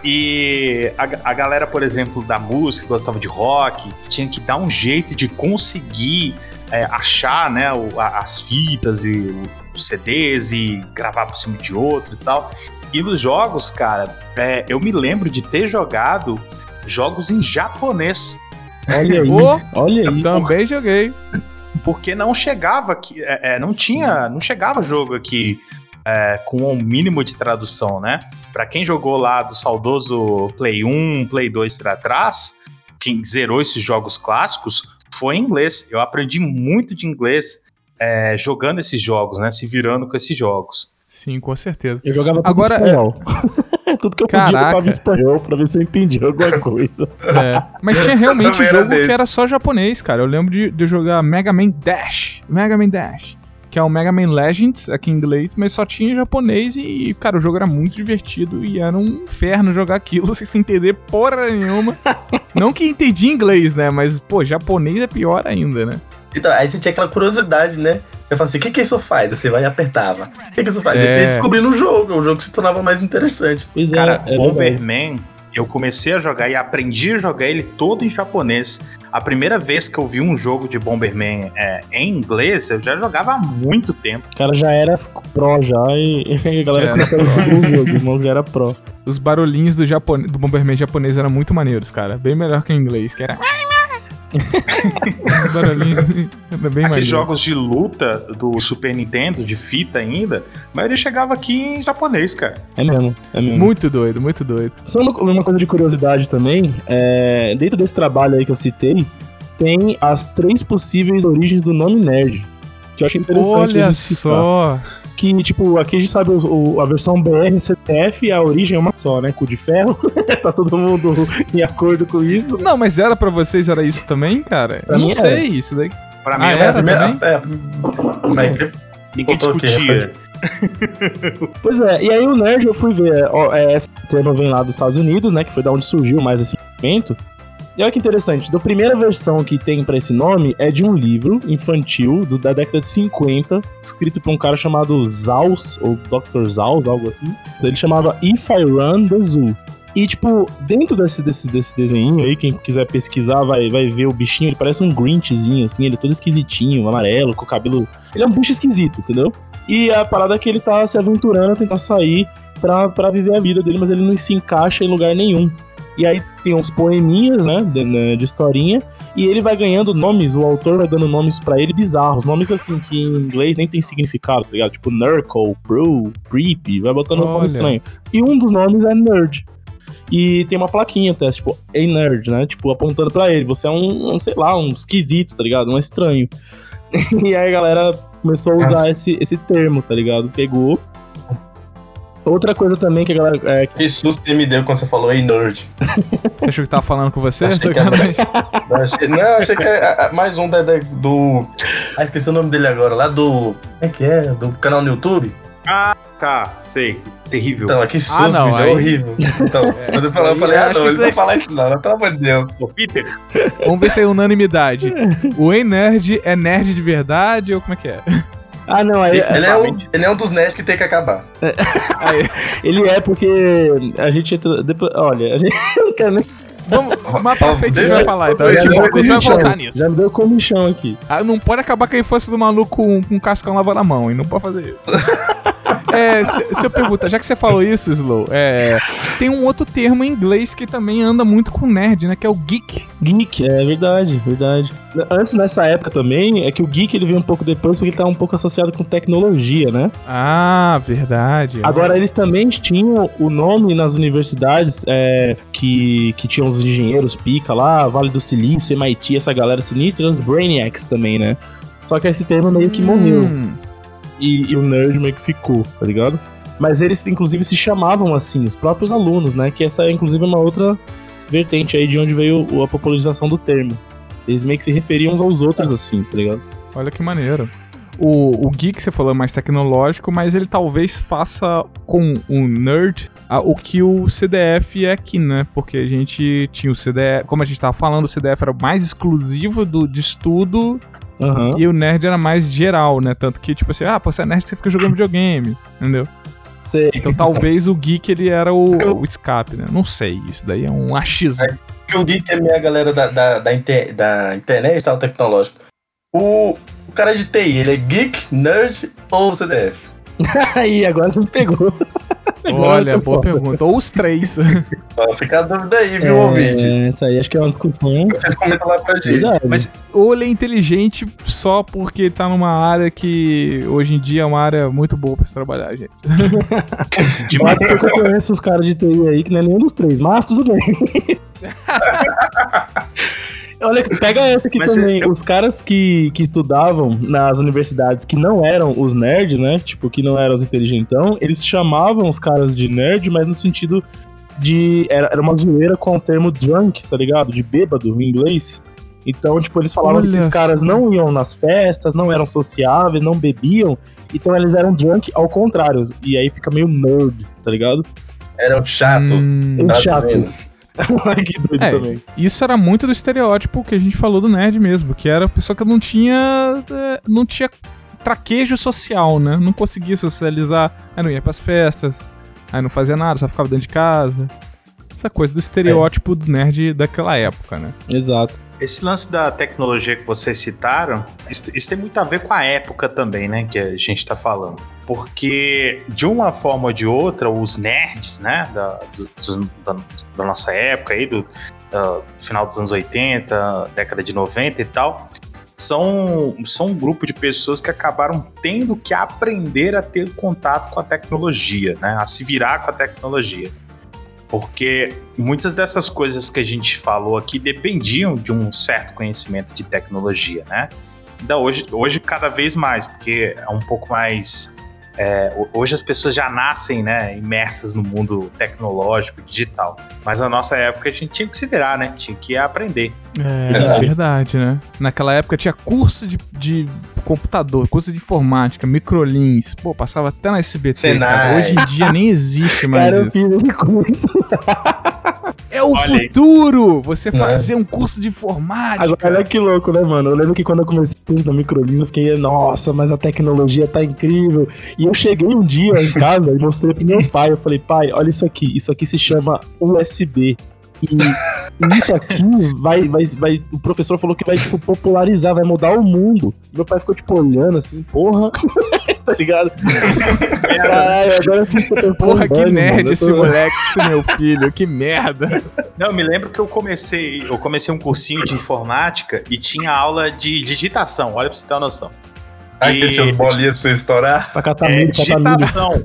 e a, a galera, por exemplo, da música, que gostava de rock, tinha que dar um jeito de conseguir é, achar né, o- a- as fitas e os CDs e gravar por cima de outro e tal. E nos jogos, cara, é, eu me lembro de ter jogado jogos em japonês. Olha aí, Ô, olha aí. Também joguei. porque não chegava aqui, é, é, não tinha, não chegava jogo aqui é, com o mínimo de tradução, né? Pra quem jogou lá do saudoso Play 1, Play 2 pra trás, quem zerou esses jogos clássicos foi em inglês. Eu aprendi muito de inglês é, jogando esses jogos, né? Se virando com esses jogos. Sim, com certeza. Eu jogava tudo Agora, em espanhol. tudo que eu podia eu Caraca. tava em espanhol pra ver se eu entendia alguma coisa. É. Mas tinha realmente jogo desse. que era só japonês, cara. Eu lembro de, de jogar Mega Man Dash. Mega Man Dash. Que é o Mega Man Legends aqui em inglês, mas só tinha em japonês e, cara, o jogo era muito divertido e era um inferno jogar aquilo sem entender porra nenhuma. Não que entendi inglês, né? Mas, pô, japonês é pior ainda, né? Então, aí você tinha aquela curiosidade, né? Você fala assim, o que que isso faz? Aí você vai e apertava. O que que isso faz? Aí você É. ia descobrindo o jogo, o jogo se tornava mais interessante. Pois é, Cara, é verdade. Bomberman, eu comecei a jogar e aprendi a jogar ele todo em japonês. A primeira vez que eu vi um jogo de Bomberman é, em inglês, eu já jogava há muito tempo. O cara já era pro já e, e a galera Já começou a descobrir o jogo. O irmão já era pro. Os barulhinhos do, Japone... do Bomberman japonês eram muito maneiros, cara. Bem melhor que em inglês, que era. Os barulhinhos era bem Aqueles jogos de luta do Super Nintendo, de fita ainda, a maioria chegava aqui em japonês, cara. É mesmo, é mesmo. Muito doido, muito doido. Só uma, coisa de curiosidade também, é, dentro desse trabalho aí que eu citei, tem as três possíveis origens do nome nerd. Que eu achei interessante. Olha gente citar. Que, tipo, aqui a gente sabe o- o- a versão BR, CTF e a origem é uma só, né? Cu de ferro. tá todo mundo em acordo com isso. Não, mas era pra vocês, era isso também, cara? Pra eu não sei, isso daí. Pra mim, Ah, era- era? Primeira- é, como é que- ninguém discutia. Pois é, e aí o nerd eu fui ver, ó, é, esse termo vem lá dos Estados Unidos, né? Que foi da onde surgiu mais esse movimento. E olha que interessante, da primeira versão que tem pra esse nome é de um livro infantil do, da década de 50, escrito por um cara chamado Zaus, ou Dr. Zaus, algo assim. Ele chamava If I Run the Zoo. E, tipo, dentro desse, desse, desse desenho aí, quem quiser pesquisar vai, vai ver o bichinho, ele parece um Grinchzinho, assim, ele é todo esquisitinho, amarelo, com o cabelo. Ele é um bicho esquisito, entendeu? E a parada é que ele tá se aventurando a tentar sair pra, pra viver a vida dele, mas ele não se encaixa em lugar nenhum. E aí tem uns poeminhas, né, de, né, de historinha, e ele vai ganhando nomes, o autor vai dando nomes pra ele bizarros, nomes assim que em inglês nem tem significado, tá ligado? Tipo Nurgle, Bro, Creepy, vai botando um nome estranho. E um dos nomes é Nerd. E tem uma plaquinha até, tipo, hey nerd, né? Tipo, apontando pra ele. Você é um, um, sei lá, um esquisito, tá ligado? Um estranho. e aí a galera começou a usar esse, esse termo, tá ligado? Pegou. Outra coisa também que a galera. É, Que susto você me deu quando você falou, ei, nerd. Você achou que tava falando com você? Achei que era-. Eu achei- não, eu achei que é é, mais um da- da- do. Ah, esqueci o nome dele agora, lá do. Como é que é? Do canal no YouTube? Tá, sei. Terrível. Então, que susto, Ah, não, me deu aí- horrível. Então, quando eu falei, eu falei, ah, acho não, que ele não daí- falar isso não, pelo amor de Deus. Ô, Peter, Vamos ver se é unanimidade. O Ei Nerd é nerd de verdade ou como é que é? Ah, não, aí, Ele é, um, ele é um dos nerds que tem que acabar. Aí, ele é porque a gente entra. Depois, olha, a gente não quer nem. vamos, mais pra frente a gente vai falar, então. A Já gente, vai voltar nisso. Já me deu comichão aqui. Ah, não pode acabar com a infância do maluco com, com cascão lavando a mão, e não pode fazer isso. É, se, se eu perguntar, já que você falou isso, Slow, é, tem um outro termo em inglês que também anda muito com nerd, né? Que é o geek. Geek, é verdade, verdade. Antes, nessa época também, é que o geek ele veio um pouco depois porque ele tá um pouco associado com tecnologia, né? Ah, verdade. Agora, eles também tinham o nome nas universidades é, que, que tinham os engenheiros pica lá, Vale do Silício, MIT, essa galera sinistra, os Brainiacs também, né? Só que esse termo meio que morreu. Hum, e, e o nerd meio que ficou, tá ligado? Mas eles, inclusive, se chamavam assim, os próprios alunos, né? Que essa é, inclusive, uma outra vertente aí de onde veio a popularização do termo. Eles meio que se referiam uns aos outros assim, tá ligado? olha que maneiro. o, o geek, você falou, é mais tecnológico, mas ele talvez faça com o nerd a, o que o CDF é aqui, né? Porque a gente tinha o CDF, como a gente tava falando, o CDF era mais exclusivo do, de estudo Aham. e o nerd era mais geral, né? Tanto que, tipo assim, ah, pô, você é nerd, você fica jogando videogame, entendeu? Sei. Então talvez o geek ele era o, o escape, né? Não sei, isso daí é um achismo. O geek é minha galera da, da, da, inter- da internet e tal, tecnológico. O, o cara de TI, ele é geek, nerd ou CDF? Aí, agora você me pegou. Olha, boa foda. pergunta. Ou os três. Fica a dúvida aí, viu, ouvinte? É, essa aí acho que é uma discussão. Vocês comentam lá pra gente. Verdade. Mas Ou ele é inteligente só porque tá numa área que hoje em dia é uma área muito boa pra se trabalhar, gente. de Pode ser que eu conheço os caras de TI aí, que não é nenhum dos três, mas tudo bem. Olha, pega essa aqui Mas também. eu- Os caras que, que estudavam nas universidades que não eram os nerds, né? Tipo, que não eram os inteligentão, eles chamavam os caras de nerd, mas no sentido de. Era, era uma zoeira com o termo drunk, tá ligado? De bêbado em inglês. Então, tipo, eles falavam que Olha esses caras não iam nas festas, não eram sociáveis, não bebiam. Então eles eram drunk ao contrário. E aí fica meio nerd, tá ligado? Eram chatos. Hum, Os Traduzindo. chatos. Que doido É. também. isso era muito do estereótipo que a gente falou do nerd mesmo, que era a pessoa que não tinha. é, não tinha traquejo social, né? Não conseguia socializar, aí não ia pras festas, aí não fazia nada, só ficava dentro de casa. Essa coisa do estereótipo do nerd daquela época, né? Exato. Esse lance da tecnologia que vocês citaram, isso, tem muito a ver com a época também, né? Que a gente tá falando. Porque, de uma forma ou de outra, os nerds, né? Da, do- do- da, da nossa época aí, do ah, final dos anos 80, década de 90 e tal, são, são um grupo de pessoas que acabaram tendo que aprender a ter contato com a tecnologia, né? A se virar com a tecnologia. Porque muitas dessas coisas que a gente falou aqui dependiam de um certo conhecimento de tecnologia, né? Ainda hoje, hoje cada vez mais, porque é um pouco mais. é, ho- hoje as pessoas já nascem, né, imersas no mundo tecnológico, digital. Mas na nossa época a gente tinha que se virar, né? Tinha que aprender. É Verdade. verdade, né? Naquela época tinha curso de, de computador, curso de informática, microlins. Pô, passava até na SBT. Senai. Hoje em dia nem existe mais Cara, eu isso. fiz esse curso. É o Olha aí. futuro! Você Né? fazer um curso de informática. Agora, olha que louco, né, mano? Eu lembro que quando eu comecei o curso da Microlins, eu fiquei, nossa, mas a tecnologia tá incrível. E eu cheguei um dia em casa e mostrei pro meu pai. Eu falei, pai, olha isso aqui. Isso aqui se chama USB. E isso aqui vai, vai, vai. O professor falou que vai, tipo, popularizar, vai mudar o mundo. Meu pai ficou, tipo, olhando assim, porra. tá ligado? Caralho, agora eu tô Porra, que andando, nerd esse tô- moleque, esse meu filho. Que merda. Não, eu me lembro que eu comecei, eu comecei um cursinho de informática e tinha aula de digitação. Olha pra você ter uma noção. Aí E- tinha as bolinhas pra você estourar. Pra catar É, digitação.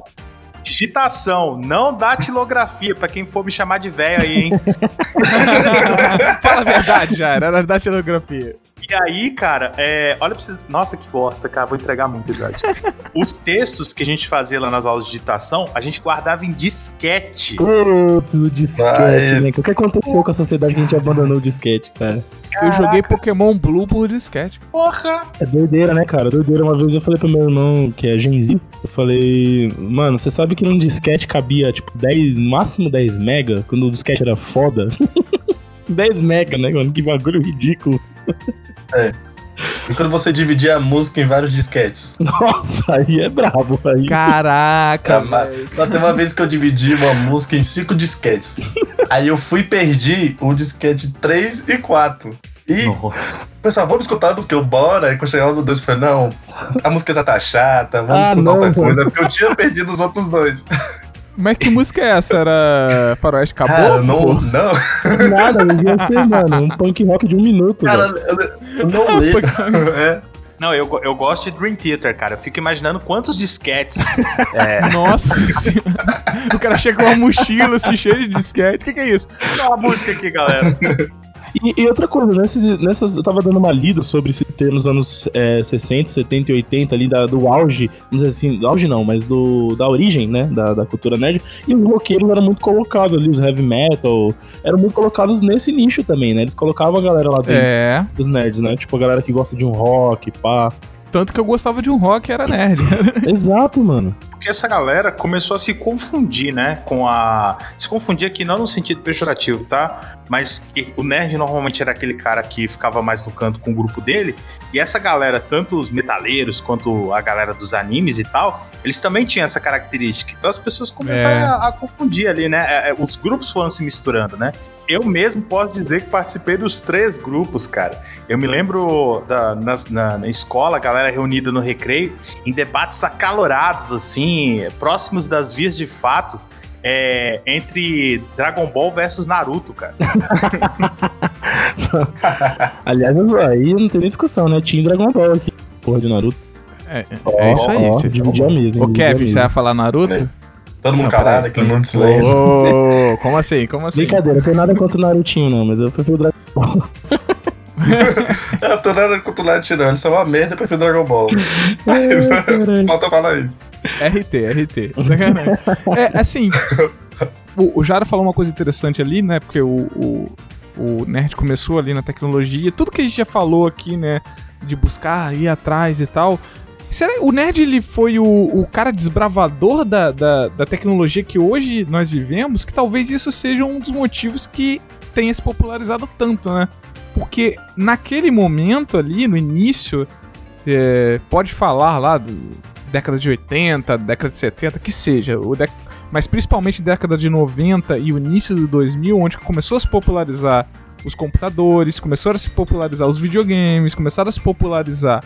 Digitação, não datilografia, pra quem for me chamar de velho aí, hein? Fala a verdade, já. Era da datilografia. E aí, cara, é, olha pra vocês. Nossa, que bosta, cara, vou entregar muito idade. Os textos que a gente fazia lá nas aulas de digitação, a gente guardava em disquete. Putz, o disquete, Ah, é. né? O que aconteceu com a sociedade que a gente abandonou o disquete, cara? Eu joguei Pokémon Blue por disquete. Porra! É doideira, né, cara? Doideira. Uma vez eu falei pro meu irmão, que é Genzi, eu falei, mano, você sabe que num disquete cabia, tipo, 10, no máximo 10 mega, quando o disquete era foda? 10 mega, né, mano? Que bagulho ridículo. E quando você dividia a música em vários disquetes. Nossa, aí é brabo. Aí. Caraca, Tá, velho. Só tem uma vez que eu dividi uma música em cinco disquetes. Aí eu fui e perdi o disquete 3 e 4. E Nossa. pessoal, vamos escutar a música, eu bora. E quando chegava no 2, eu falei, não, a música já tá chata, vamos Ah, escutar não, outra coisa. Porque eu tinha perdido os outros dois. Mas que música é essa? Era Faroeste Cara, Caboclo? não, não, Nada, devia ser, mano, um punk rock de um minuto. cara, velho. eu, eu não lembro. É. Não, eu, eu gosto de Dream Theater, cara. Eu fico imaginando quantos disquetes. é, Nossa senhora. O cara chega com uma mochila assim, cheia de disquete. O que, que é isso? Olha a música aqui, galera. E, e outra coisa, nesses, nessas, eu tava dando uma lida sobre esse ter nos anos é, 60, 70 e 80 ali, da, do auge, vamos dizer assim, do auge não, mas do, da origem, né, da, da cultura nerd, e os roqueiros eram muito colocados ali, os heavy metal, eram muito colocados nesse nicho também, né, eles colocavam a galera lá dentro É. dos nerds, né, tipo a galera que gosta de um rock, pá. Tanto que eu gostava de um rock era nerd. Exato, mano. Porque essa galera começou a se confundir, né? Com a. Se confundir aqui não no sentido pejorativo, tá? Mas o nerd normalmente era aquele cara que ficava mais no canto com o grupo dele. E essa galera, tanto os metaleiros quanto a galera dos animes e tal, eles também tinham essa característica. Então as pessoas começaram É. a, a confundir ali, né? É, é, Os grupos foram se misturando, né? Eu mesmo posso dizer que participei dos três grupos, cara. Eu me lembro da, nas- na, na escola, a galera reunida no recreio, em debates acalorados, assim, próximos das vias de fato, é, entre Dragon Ball versus Naruto, cara. Aliás, aí não tem nem discussão, né? Team Dragon Ball aqui. Porra de Naruto. É, é isso aí. Ó, Você- mesa. Ô, Kevin, você vai falar Naruto? Todo mundo Não, calado, peraí. aquele mundo de silêncio. Como assim? Como assim? Brincadeira, não tem nada contra o Narutinho, não, mas eu prefiro o Dragon Ball. Eu tô nada contra o Naruto tirando, isso é uma merda, eu prefiro Dragon Ball. Ai. Falta falar aí. RT, RT. É, assim, o, o Jara falou uma coisa interessante ali, né? Porque o, o, o Nerd começou ali na tecnologia. Tudo que a gente já falou aqui, né? De buscar, ir atrás e tal. Será o Nerd ele foi o, o cara desbravador da, da, da tecnologia que hoje nós vivemos? Que talvez isso seja um dos motivos que tenha se popularizado tanto, né? Porque naquele momento ali, no início, é, pode falar lá do década de 80, década de 70, que seja, o mas principalmente década de 90 e o início do 2000, onde começou a se popularizar os computadores, começaram a se popularizar os videogames, começaram a se popularizar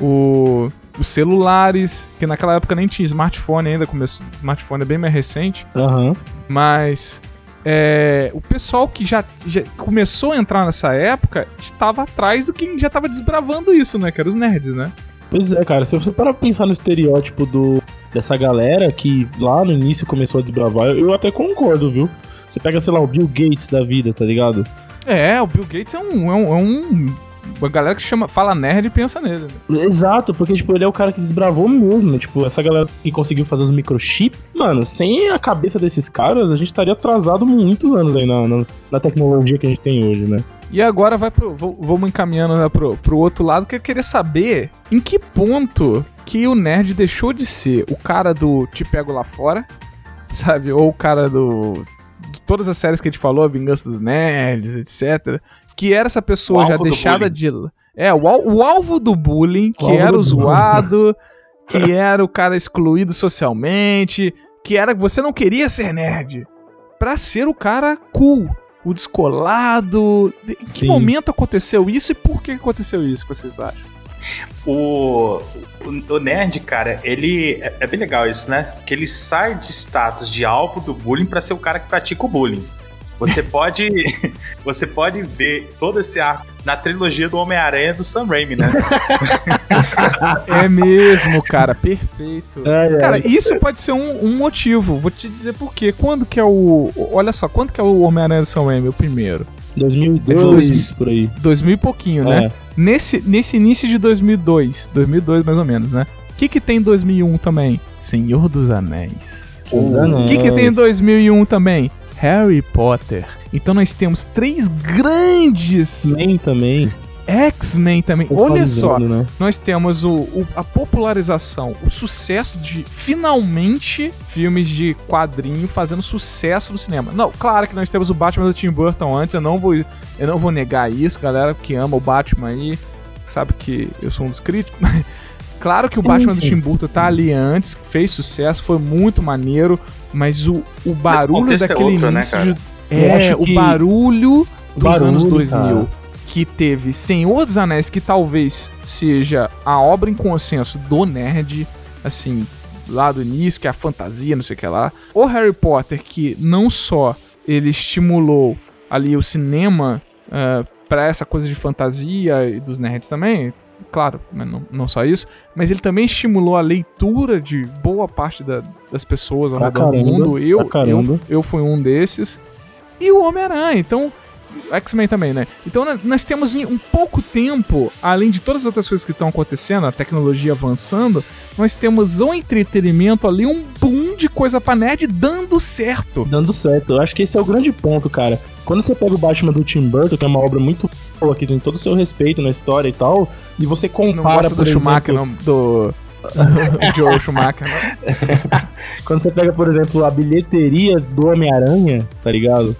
o- os celulares, que naquela época nem tinha smartphone ainda, começou, smartphone é bem mais recente, Aham. mas é, o pessoal que já, já começou a entrar nessa época estava atrás do que já estava desbravando isso, né? Que eram os nerds, né? Pois é, cara, se você parar pra pensar no estereótipo do, dessa galera que lá no início começou a desbravar, eu, eu até concordo, viu? Você pega, sei lá, o Bill Gates da vida, tá ligado? É, o Bill Gates é um. É um, é um- a galera que chama, fala nerd e pensa nele. né? Exato, porque, tipo, ele é o cara que desbravou mesmo. Tipo, essa galera que conseguiu fazer os microchips. Mano, sem a cabeça desses caras, a gente estaria atrasado muitos anos aí na, na, na tecnologia que a gente tem hoje, né? E agora vai pro. Vamos encaminhando né, pro, pro outro lado, que eu queria saber em que ponto que o nerd deixou de ser o cara do Te Pego Lá Fora, sabe? Ou o cara do. de todas as séries que a gente falou, a Vingança dos Nerds, etc. Que era essa pessoa O já deixada bullying. de. É, o, al- o alvo do bullying, que alvo era o bullying. zoado, que era o cara excluído socialmente, que era que você não queria ser nerd. Pra ser o cara cool, o descolado. Em que Sim. momento aconteceu isso e por que aconteceu isso, que vocês acham? O, o, o nerd, cara, ele. É, é bem legal isso, né? Que ele sai de status de alvo do bullying pra ser o cara que pratica o bullying. Você pode, você pode ver todo esse arco na trilogia do Homem-Aranha do Sam Raimi, né? É mesmo, cara, perfeito. É, Cara, isso pode ser um, um motivo. Vou te dizer por quê. Quando que é o. Olha só, quando que é o Homem-Aranha do Sam Raimi, o primeiro? 2002, por aí. 2000 e pouquinho, né? É. Nesse, nesse início de 2002, 2002 mais ou menos, né? O que que tem em 2001 também? Senhor dos Anéis. O que, que tem em 2001 também? Harry Potter. Então nós temos três grandes X-Men também. X-Men também. Olha só, Né? nós temos o, o- a popularização, o sucesso de finalmente filmes de quadrinho fazendo sucesso no cinema. Não, claro que nós temos o Batman do Tim Burton antes, eu não vou, eu não vou negar isso, galera que ama o Batman aí, sabe que eu sou um dos críticos. claro que o Sim, Batman do sim. Tim Burton tá ali antes, fez sucesso, foi muito maneiro, mas o, o barulho contexto é daquele outro, né, início cara? de, é, o barulho dos barulho, anos 2000 cara. que teve Senhor dos Anéis, que talvez seja a obra em consenso do nerd, assim, lá do início, que é a fantasia, não sei o que lá. O Harry Potter, que não só ele estimulou ali o cinema ah, pra essa coisa de fantasia e dos nerds também, claro, mas não, não só isso, mas ele também estimulou a leitura de boa parte da- das pessoas ao Pra redor do caramba, mundo. Eu, caramba. eu, eu fui um desses. E o Homem-Aranha, então. X-Men também, né? Então né, nós temos em um pouco tempo, além de todas as outras coisas que estão acontecendo, a tecnologia avançando, nós temos um entretenimento ali, um boom de coisa pra nerd dando certo. Dando certo. Eu acho que esse é o grande ponto, cara. Quando você pega o Batman do Tim Burton, que é uma obra muito boa, que tem todo o seu respeito na história e tal, e você compara. Não gosta do por Schumacher, não, do. Joe Schumacher, não. Quando você pega, por exemplo, a bilheteria do Homem-Aranha, tá ligado?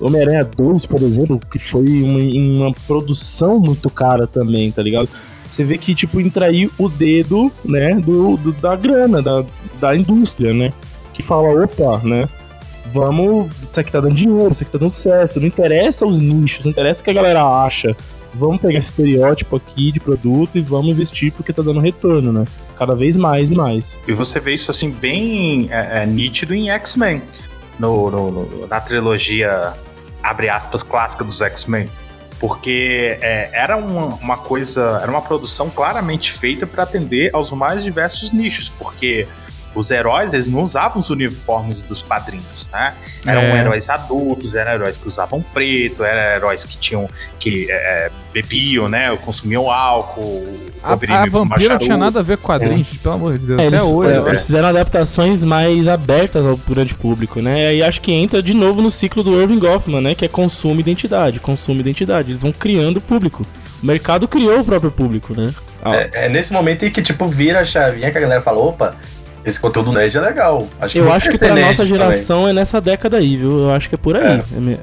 Homem-Aranha 2, por exemplo, que foi uma, uma produção muito cara também, tá ligado? Você vê que, tipo, entra aí o dedo, né, do, do- da grana, da, da indústria, né? Que fala, opa, né? Vamos. Isso aqui tá dando dinheiro, isso aqui tá dando certo. Não interessa os nichos, não interessa o que a galera acha. Vamos pegar esse estereótipo aqui de produto e vamos investir porque tá dando retorno, né? Cada vez mais e mais. E você vê isso assim bem é, é, nítido em X-Men. No, no- no- na trilogia, abre aspas, clássica dos X-Men. Porque é, era uma, uma coisa, era uma produção claramente feita para atender aos mais diversos nichos, porque os heróis, eles não usavam os uniformes dos quadrinhos, né? Eram É. heróis adultos, eram heróis que usavam preto, eram heróis que tinham, que é, bebiam, né? Consumiam álcool, A, a fuma vampira não tinha nada a ver com quadrinhos, pelo amor de Deus. É, Até eles, hoje. é, né? eles fizeram adaptações mais abertas ao grande público, né? E acho que entra de novo no ciclo do Irving Goffman, né? Que é consumo e identidade, consumo e identidade. Eles vão criando público. O mercado criou o próprio público, né? É, é nesse momento em que, tipo, vira a chavinha que a galera fala, opa, esse conteúdo nerd é legal. Acho eu acho que pra nossa também." geração é nessa década aí, viu? Eu acho que é por aí. É me-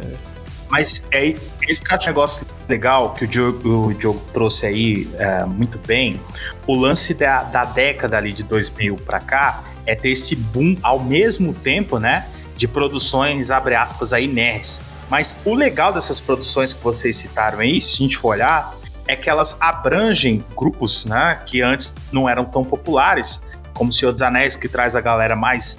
Mas é esse que é um negócio legal que o Diogo, o Diogo trouxe aí é, muito bem. O lance da, da década ali de 2000 pra cá é ter esse boom ao mesmo tempo, né? De produções, abre aspas, aí, nerds. Mas o legal dessas produções que vocês citaram aí, se a gente for olhar, é que elas abrangem grupos, né? Que antes não eram tão populares, como o Senhor dos Anéis, que traz a galera mais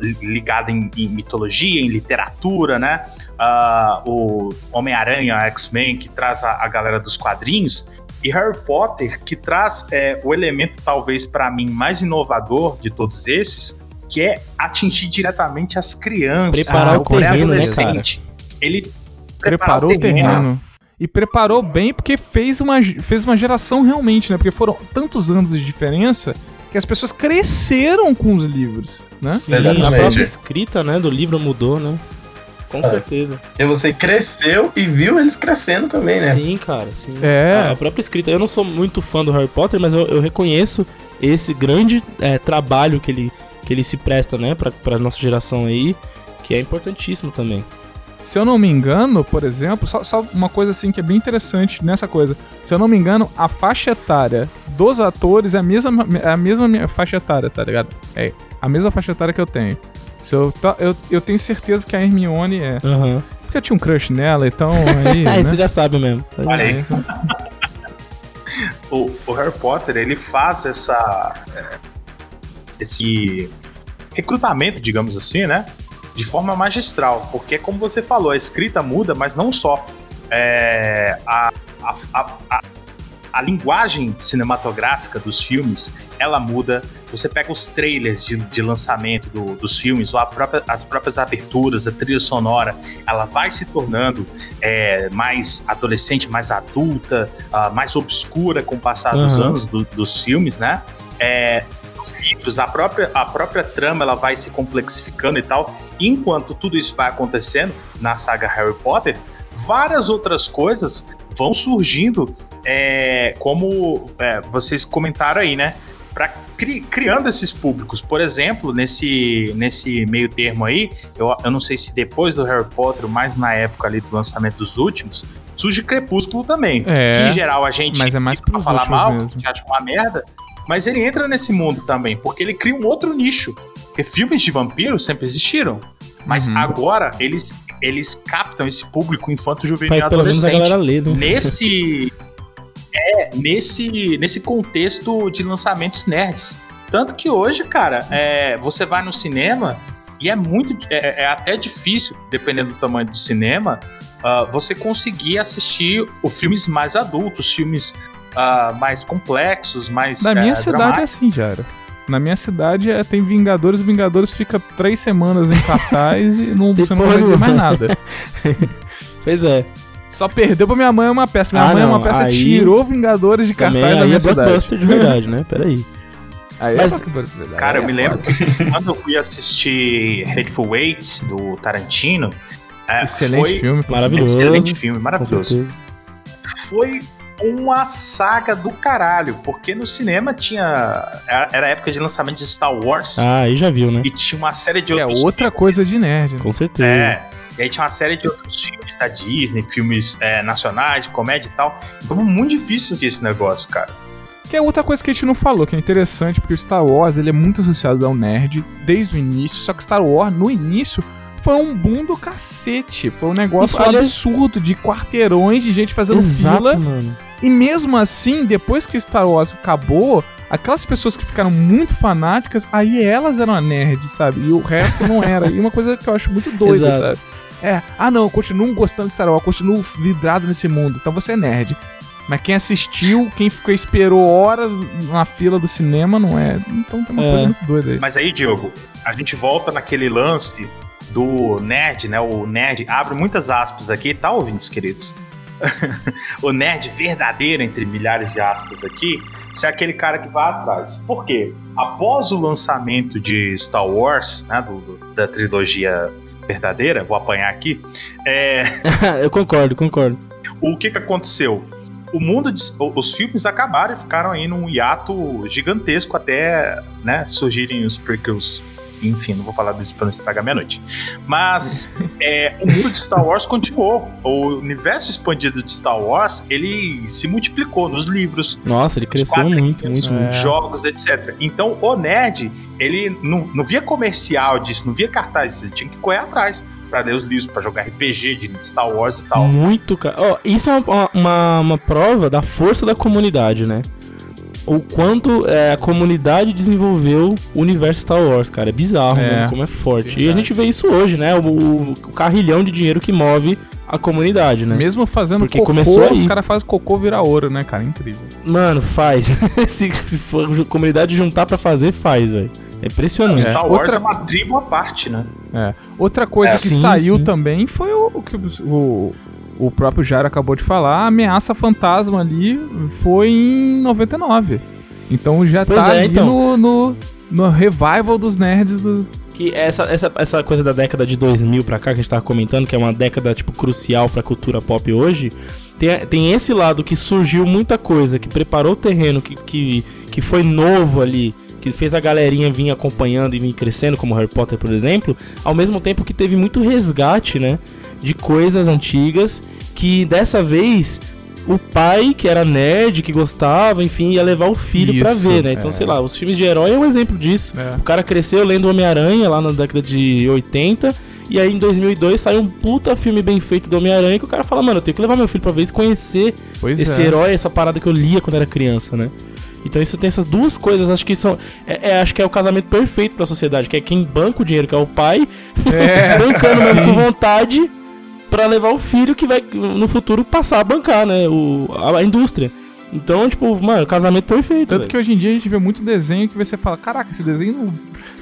li- ligada em, em mitologia, em literatura, né? Ah, o Homem-Aranha, X-Men, que traz a, a galera dos quadrinhos, e Harry Potter, que traz é, o elemento, talvez, para mim, mais inovador de todos esses, que é atingir diretamente as crianças, Preparar o terreno, né, pré-adolescente. Ele preparou o terreno. E preparou bem porque fez uma, fez uma geração realmente, né? Porque foram tantos anos de diferença que as pessoas cresceram com os livros, né? Sim, Exatamente. a própria escrita, né, do livro mudou, né? Com É. certeza. E você cresceu e viu eles crescendo também, né? Sim, cara, sim. É. A própria escrita. Eu não sou muito fã do Harry Potter, mas eu, eu reconheço esse grande é, trabalho que ele, que ele se presta, né, pra, pra nossa geração aí, que é importantíssimo também. Se eu não me engano, por exemplo, só, só uma coisa assim que é bem interessante nessa coisa. Se eu não me engano, a faixa etária dos atores é a mesma, é a mesma minha faixa etária, tá ligado? É a mesma faixa etária que eu tenho. Se eu, tá- eu, eu tenho certeza que a Hermione é. Aham. Porque eu tinha um crush nela, então aí. Aí né? você já sabe mesmo. Olha aí. o, o Harry Potter ele faz essa é, esse recrutamento, digamos assim, né, de forma magistral, porque como você falou, a escrita muda, mas não só É, a, a, a, a, linguagem cinematográfica dos filmes ela muda. Você pega os trailers de, de lançamento do- dos filmes, ou própria- as próprias aberturas, a trilha sonora, ela vai se tornando é, mais adolescente, mais adulta, ah, mais obscura com o passar dos Aham. anos do- dos filmes, né? É, os livros, a própria, a própria trama, ela vai se complexificando e tal. Enquanto tudo isso vai acontecendo na saga Harry Potter, várias outras coisas vão surgindo, é, como é, vocês comentaram aí, né? Pra cri- criando esses públicos. Por exemplo, nesse, nesse meio termo aí, eu, eu não sei se depois do Harry Potter, mas na época ali do lançamento dos últimos, surge Crepúsculo também. É, que em geral a gente mas é mais pra falar mal, mesmo. a gente acha uma merda, mas ele entra nesse mundo também, porque ele cria um outro nicho. Porque filmes de vampiro sempre existiram, mas Uhum. agora eles, eles captam esse público infanto juvenil e Faz pelo menos a adolescente galera ler, né? nesse é, nesse nesse contexto de lançamentos nerds. Tanto que hoje, cara, é, você vai no cinema e é muito é, é até difícil, dependendo do tamanho do cinema, ah, você conseguir assistir os filmes mais adultos, filmes ah, mais complexos, mais Na minha eh, cidade é assim, Jara. Na minha cidade é, tem Vingadores, Vingadores fica três semanas em cartaz e não, você não vai ver mais nada. Pois é. Só perdeu pra minha mãe uma peça. Minha Ah, mãe é não, uma peça aí- tirou Vingadores de Também cartaz da minha é cidade. de verdade, né? Peraí. Aí Mas- é blockbuster, aí Cara, eu é me lembro foda. que quando eu fui assistir Hateful Eight, do Tarantino, É, Excelente foi filme. Maravilhoso. Excelente filme, maravilhoso. Foi uma saga do caralho, porque no cinema tinha. Era época de lançamento de Star Wars Ah, aí já viu, né? e tinha uma série de É outros. outra coisa de nerd. né? Com certeza. É. E aí tinha uma série de outros filmes da Disney, filmes é, nacionais, de comédia e tal. Então muito difícil assistir esse negócio, cara. Que é outra coisa que a gente não falou, que é interessante, porque o Star Wars ele é muito associado ao nerd desde o início, só que Star Wars, no início, foi um boom do cacete. Foi um negócio absurdo de quarteirões de gente fazendo Exato, fila. mano. E mesmo assim, depois que Star Wars acabou, aquelas pessoas que ficaram muito fanáticas, aí elas eram a nerd, sabe? E o resto não era. E uma coisa que eu acho muito doida, Exato. sabe? É, ah não, eu continuo gostando de Star Wars, eu continuo vidrado nesse mundo, então você é nerd. Mas quem assistiu, quem ficou esperou horas na fila do cinema, não é. Então tem uma É. coisa muito doida aí. Mas aí, Diogo, a gente volta naquele lance do nerd, né? O nerd abre muitas aspas aqui, tá, ouvintes queridos? o nerd verdadeiro, entre milhares de aspas aqui, se é aquele cara que vai atrás. Por quê? Após o lançamento de Star Wars, né? do- do- da trilogia verdadeira, vou apanhar aqui, é, eu concordo, concordo. o que que aconteceu? O mundo, de, os filmes acabaram e ficaram aí num hiato gigantesco até, né, surgirem os prequels. Enfim, não vou falar disso pra não estragar minha noite. Mas é, o mundo de Star Wars continuou. O universo expandido de Star Wars, ele se multiplicou nos livros, Nossa, ele cresceu muito, muito, é. muito. jogos, etc. Então, o nerd, ele não, não via comercial disso, não via cartaz, ele tinha que correr atrás pra ler os livros, pra jogar RPG de Star Wars e tal. Muito, cara. Ó, isso é uma, uma, uma prova da força da comunidade, né? O quanto é, a comunidade desenvolveu o universo Star Wars, cara. É bizarro, É, mano, como é forte. E a verdade. gente vê isso hoje, né? O, o- o carrilhão de dinheiro que move a comunidade, né? Mesmo fazendo Porque cocô, começou os caras fazem cocô virar ouro, né, cara? Incrível. Mano, faz. se, se for a comunidade juntar pra fazer, faz, velho. É impressionante. Star Wars outra- é uma tribo à parte, né? Outra coisa É, que sim, saiu sim. também foi o, o que o, o próprio Jairo acabou de falar. A ameaça fantasma ali foi em 99. Então já Pois tá é, ali então. no, no, no revival dos nerds do. Que essa, essa, essa coisa da década de 2000 pra cá, que a gente tava comentando, que é uma década, tipo, crucial pra cultura pop hoje, tem, tem esse lado que surgiu muita coisa, que preparou o terreno, que, que, que foi novo ali, que fez a galerinha vir acompanhando e vir crescendo, como Harry Potter, por exemplo, ao mesmo tempo que teve muito resgate, né, de coisas antigas, que dessa vez... O pai, que era nerd, que gostava, enfim, ia levar o filho pra Isso, ver, né? Então, é. sei lá, os filmes de herói é um exemplo disso. O cara cresceu lendo Homem-Aranha lá na década de 80. E aí em 2002 saiu um puta filme bem feito do Homem-Aranha que o cara fala, mano, eu tenho que levar meu filho pra ver e conhecer Pois esse é. herói, essa parada que eu lia quando era criança, né? Então isso tem essas duas coisas, acho que são. É, é- acho que é o casamento perfeito pra sociedade, que é quem banca o dinheiro, que é o pai, É, bancando mesmo com vontade pra levar o filho que vai no futuro passar a bancar, né? O, a, a indústria. Então, tipo, mano, casamento perfeito. Tanto velho. que hoje em dia a gente vê muito desenho que você fala, caraca, esse desenho não-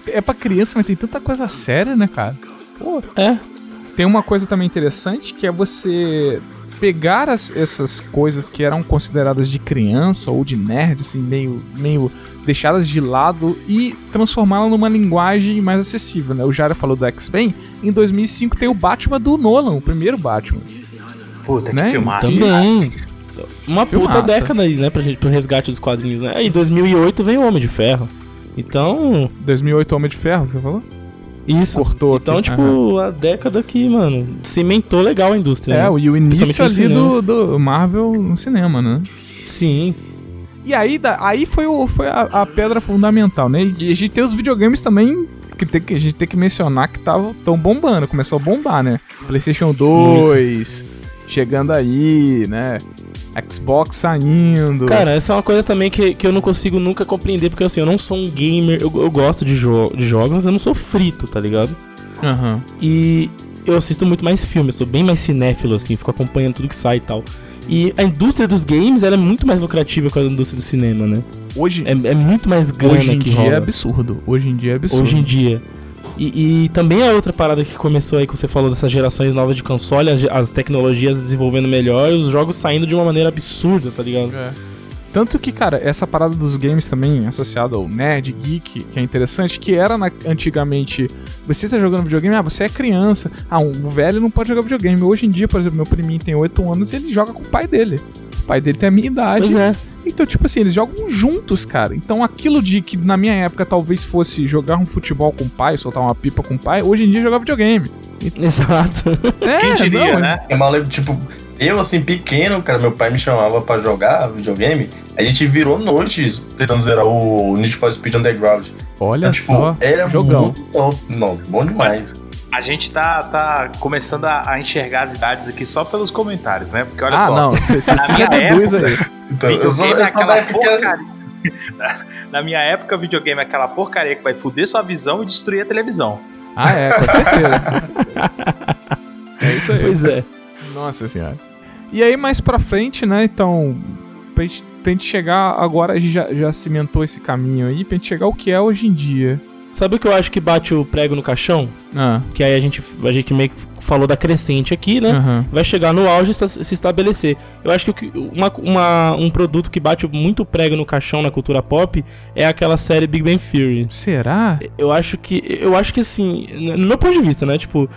é pra criança, mas tem tanta coisa séria, né, cara? Pô, É. Tem uma coisa também interessante que é você pegar as- essas coisas que eram consideradas de criança ou de nerd, assim, meio, meio deixadas de lado e transformá-la numa linguagem mais acessível, né? O Jara falou do X-Men, em 2005 tem o Batman do Nolan, o primeiro Batman. Puta, que Né? filmagem. Também. Uma puta Filmaça. década aí, né, pra gente, pro resgate dos quadrinhos, né? Aí em 2008 veio o Homem de Ferro. Então, 2008 Homem de Ferro, que você falou? isso. Cortou Então, aqui. tipo, Aham. a década que, mano, cimentou legal a indústria. É, né? o- e o início ali do, do Marvel no cinema, né? Sim. E aí, da- aí foi, o, foi a, a pedra fundamental, né? E a gente tem os videogames também que, tem que a gente tem que mencionar que estavam tão bombando, começou a bombar, né? PlayStation 2 chegando aí, né? Xbox saindo. Cara, essa é uma coisa também que, que eu não consigo nunca compreender, porque assim, eu não sou um gamer, eu, eu gosto de, jo de jogos, mas eu não sou frito, tá ligado? Aham. E eu assisto muito mais filmes, sou bem mais cinéfilo, assim, fico acompanhando tudo que sai e tal. E a indústria dos games, é muito mais lucrativa que a indústria do cinema, né? Hoje, É, é muito mais grana hoje em que dia rola. é absurdo. Hoje em dia é absurdo. Hoje em dia. E, e também a outra parada que começou aí, que você falou dessas gerações novas de console, as, as tecnologias desenvolvendo melhor e os jogos saindo de uma maneira absurda, tá ligado? É. Tanto que, cara, essa parada dos games também associada ao nerd, geek, que é interessante, que era na- antigamente, você tá jogando videogame, ah, você é criança, ah, um, o velho não pode jogar videogame. Hoje em dia, por exemplo, meu priminho tem 8 anos e ele joga com o pai dele. O pai dele tem a minha idade. Pois é. Então, tipo assim, eles jogam juntos, cara. Então, aquilo de que na minha época talvez fosse jogar um futebol com o pai, soltar uma pipa com o pai, hoje em dia é jogar videogame. Exato. É, Quem diria, não, né? Eu mal lembro, tipo, eu assim, pequeno, cara, meu pai me chamava pra jogar videogame, a gente virou noites tentando zerar o Need for Speed Underground. Olha Então, tipo, só, era jogão. muito top. Não, bom demais. A gente tá, tá começando a, a enxergar as idades aqui só pelos comentários, né? Porque olha ah, só. não, você se Na minha reduz aí. Então, eu sou, eu é sou que- porcaria. Na minha época, videogame é aquela porcaria que vai fuder sua visão e destruir a televisão. Ah, é, com certeza. com certeza. É isso aí. Pois é. Nossa senhora. E aí, mais pra frente, né? Então, pra gente, pra gente chegar agora, a gente já, já cimentou esse caminho aí, pra gente chegar ao que é hoje em dia. Sabe o que eu acho que bate o prego no caixão? Ah, Que aí a gente, a gente meio que falou da crescente aqui, né? aham. Vai chegar no auge e se estabelecer. Eu acho que- uma, uma- um produto que bate muito prego no caixão na cultura pop é aquela série Big Bang Theory. Será? Eu acho que. Eu acho que assim, no meu ponto de vista, né? Tipo,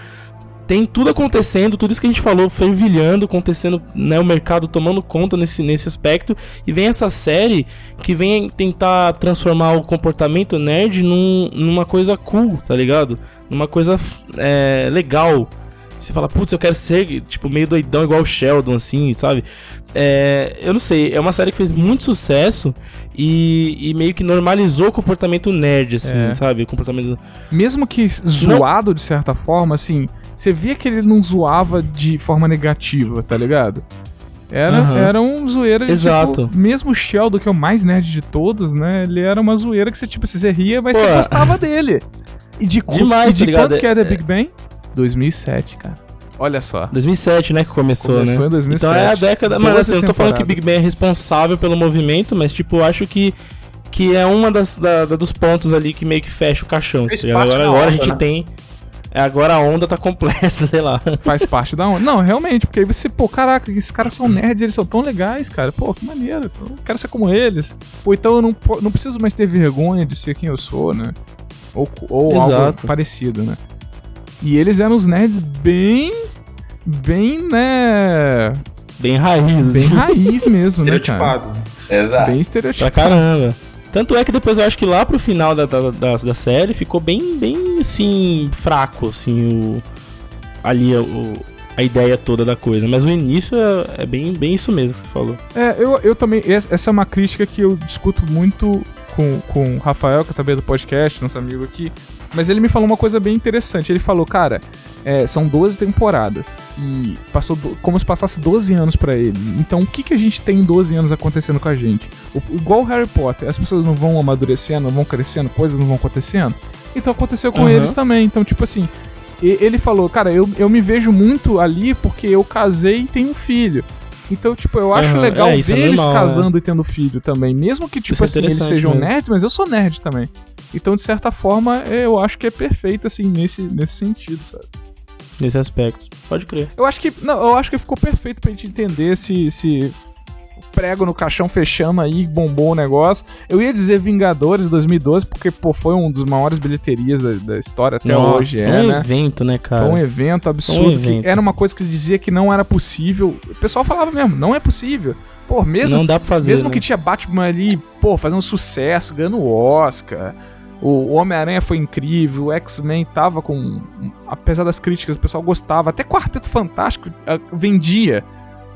tem tudo acontecendo, tudo isso que a gente falou, fervilhando, acontecendo, né? O mercado tomando conta nesse, nesse aspecto. E vem essa série que vem tentar transformar o comportamento nerd num- numa coisa cool, tá ligado? Numa coisa é, legal. Você fala, putz, eu quero ser, tipo, meio doidão igual o Sheldon, assim, sabe? É, eu não sei, é uma série que fez muito sucesso e, e meio que normalizou o comportamento nerd, assim, É. sabe? O comportamento. Mesmo que zoado de certa forma, assim, você via que ele não zoava de forma negativa, tá ligado? Era, Aham. era um zoeira de, Exato. tipo, mesmo o Sheldon, que é o mais nerd de todos, né? Ele era uma zoeira que você, tipo, você ria, mas Pô, você gostava dele. E de, Demais, e de tá quando que é The Big Bang? 2007, cara. Olha só. 2007, né, que começou, Começou né? em 2007. Então é a década. Mas 12 assim, eu não tô falando que. Big Bang é responsável pelo movimento, mas tipo, eu acho que. Que é uma das, da- da- dos pontos ali que meio que fecha o caixão. Tá Agora, agora a gente né? tem. É, Agora a onda tá completa, sei lá. Faz parte da onda. Não, realmente, porque aí você, pô, caraca, esses caras são nerds, eles são tão legais, cara. Pô, que maneiro. Eu quero ser como eles. Ou então eu não, não preciso mais ter vergonha de ser quem eu sou, né? Ou, ou algo parecido, né? E eles eram os nerds bem. Bem, né? Bem raiz. Bem raiz mesmo, né, cara? Estereotipado. Exato. Bem Pra estereotipado. caramba. Tanto é que depois eu acho que lá pro final da, da, da, da série ficou bem, bem assim, fraco, assim, o. Ali o, a ideia toda da coisa. Mas o início é, é bem, bem isso mesmo que você falou. É, eu, eu também. Essa é uma crítica que eu discuto muito com, com o Rafael, que é também do podcast, nosso amigo aqui. Mas ele me falou uma coisa bem interessante. Ele falou, cara, é, são 12 temporadas. E passou do- como se passasse 12 anos pra ele. Então o que, que a gente tem em 12 anos acontecendo com a gente? O- igual o Harry Potter, as pessoas não vão amadurecendo, não vão crescendo, coisas não vão acontecendo. Então aconteceu com Aham. eles também. Então, tipo assim, ele falou, cara, eu, eu me vejo muito ali porque eu casei e tenho um filho. Então, tipo, eu acho Aham, legal é, isso ver é eles normal, casando e tendo filho também. Mesmo que, tipo é assim, eles sejam mesmo. nerds, mas eu sou nerd também. Então, de certa forma, eu acho que é perfeito, assim, nesse, nesse sentido, sabe? Nesse aspecto. Pode crer. Eu acho que. Não, eu acho que ficou perfeito pra gente entender se. se prego no caixão fechando aí, bombou o negócio. Eu ia dizer Vingadores 2012, porque, pô, foi um dos maiores bilheterias da, da história até Nossa, hoje, é, um né? evento, né, cara? Foi um evento absurdo, um evento. que era uma coisa que se dizia que não era possível. O pessoal falava mesmo, não é possível. Pô, mesmo, Não dá pra fazer. mesmo né? que tinha Batman ali, pô, fazendo sucesso, ganhando Oscar. O Homem-Aranha foi incrível, o X-Men tava com. Apesar das críticas, o pessoal gostava. Até Quarteto Fantástico ah, vendia.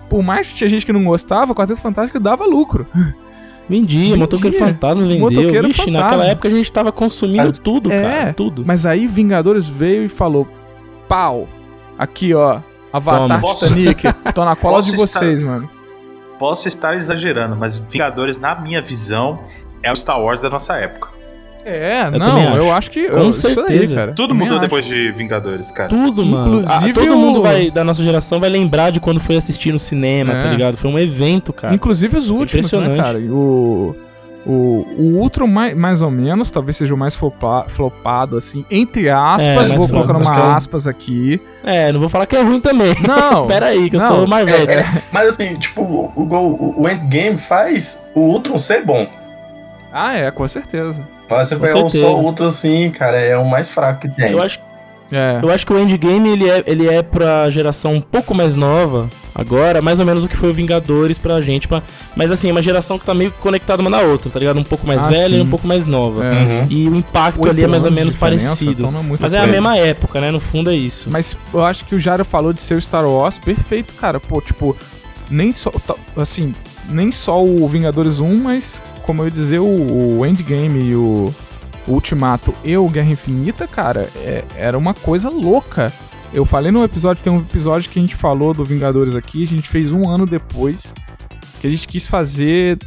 Por mais que tinha gente que não gostava, Quarteto Fantástico dava lucro. Vendia, Vendia. Motoqueiro Fantasma vendeu. Motoqueiro Vixe, Fantasma. naquela época a gente tava consumindo Mas- tudo, É, cara. Tudo. Mas aí Vingadores veio e falou: pau, aqui ó, Avatar Toma. Titanic, tô na cola de estar- vocês, mano. Posso estar exagerando, mas Vingadores, na minha visão, é o Star Wars da nossa época. É, também não, acho. eu acho que. Com eu, isso aí, certeza. cara. Tudo Também mudou acho. depois de Vingadores, cara. Tudo, mano. Inclusive Ah, todo o- mundo vai, da nossa geração vai lembrar de quando foi assistir no cinema, É. tá ligado? Foi um evento, cara. Inclusive os últimos, né, Impressionante. cara? O, O, o Ultron, mais, mais ou menos, talvez seja o mais flopa, flopado, assim, entre aspas. É, vou colocar é uma o- aspas aqui. É, não vou falar que é ruim também. Não! Pera aí, que eu Não, sou mais velho. É, mas assim, tipo, o, o, o Endgame faz o Ultron ser bom. ah, é, com certeza. Mas você pegar certeza. só o Ultron assim, cara, é o mais fraco que tem. Eu acho, É. eu acho que o Endgame ele é, ele é pra geração um pouco mais nova, agora, mais ou menos o que foi o Vingadores pra gente. Pra, mas assim, é uma geração que tá meio conectada uma na outra, tá ligado? Um pouco mais Ah, velha e sim. um pouco mais nova. É. Uhum. E o impacto Oito ali é mais ou menos parecido. então é Mas é a mesma época, né? No fundo é isso. Mas eu acho que o Jairo falou de ser o Star Wars perfeito, cara. Pô, tipo, nem só. tá- Assim, nem só o Vingadores 1, mas, como eu ia dizer, o, o Endgame e o, o Ultimato e o Guerra Infinita, cara, é- era uma coisa louca. Eu falei no episódio, tem um episódio que a gente falou do Vingadores aqui, a gente fez um ano depois, que a gente quis fazer.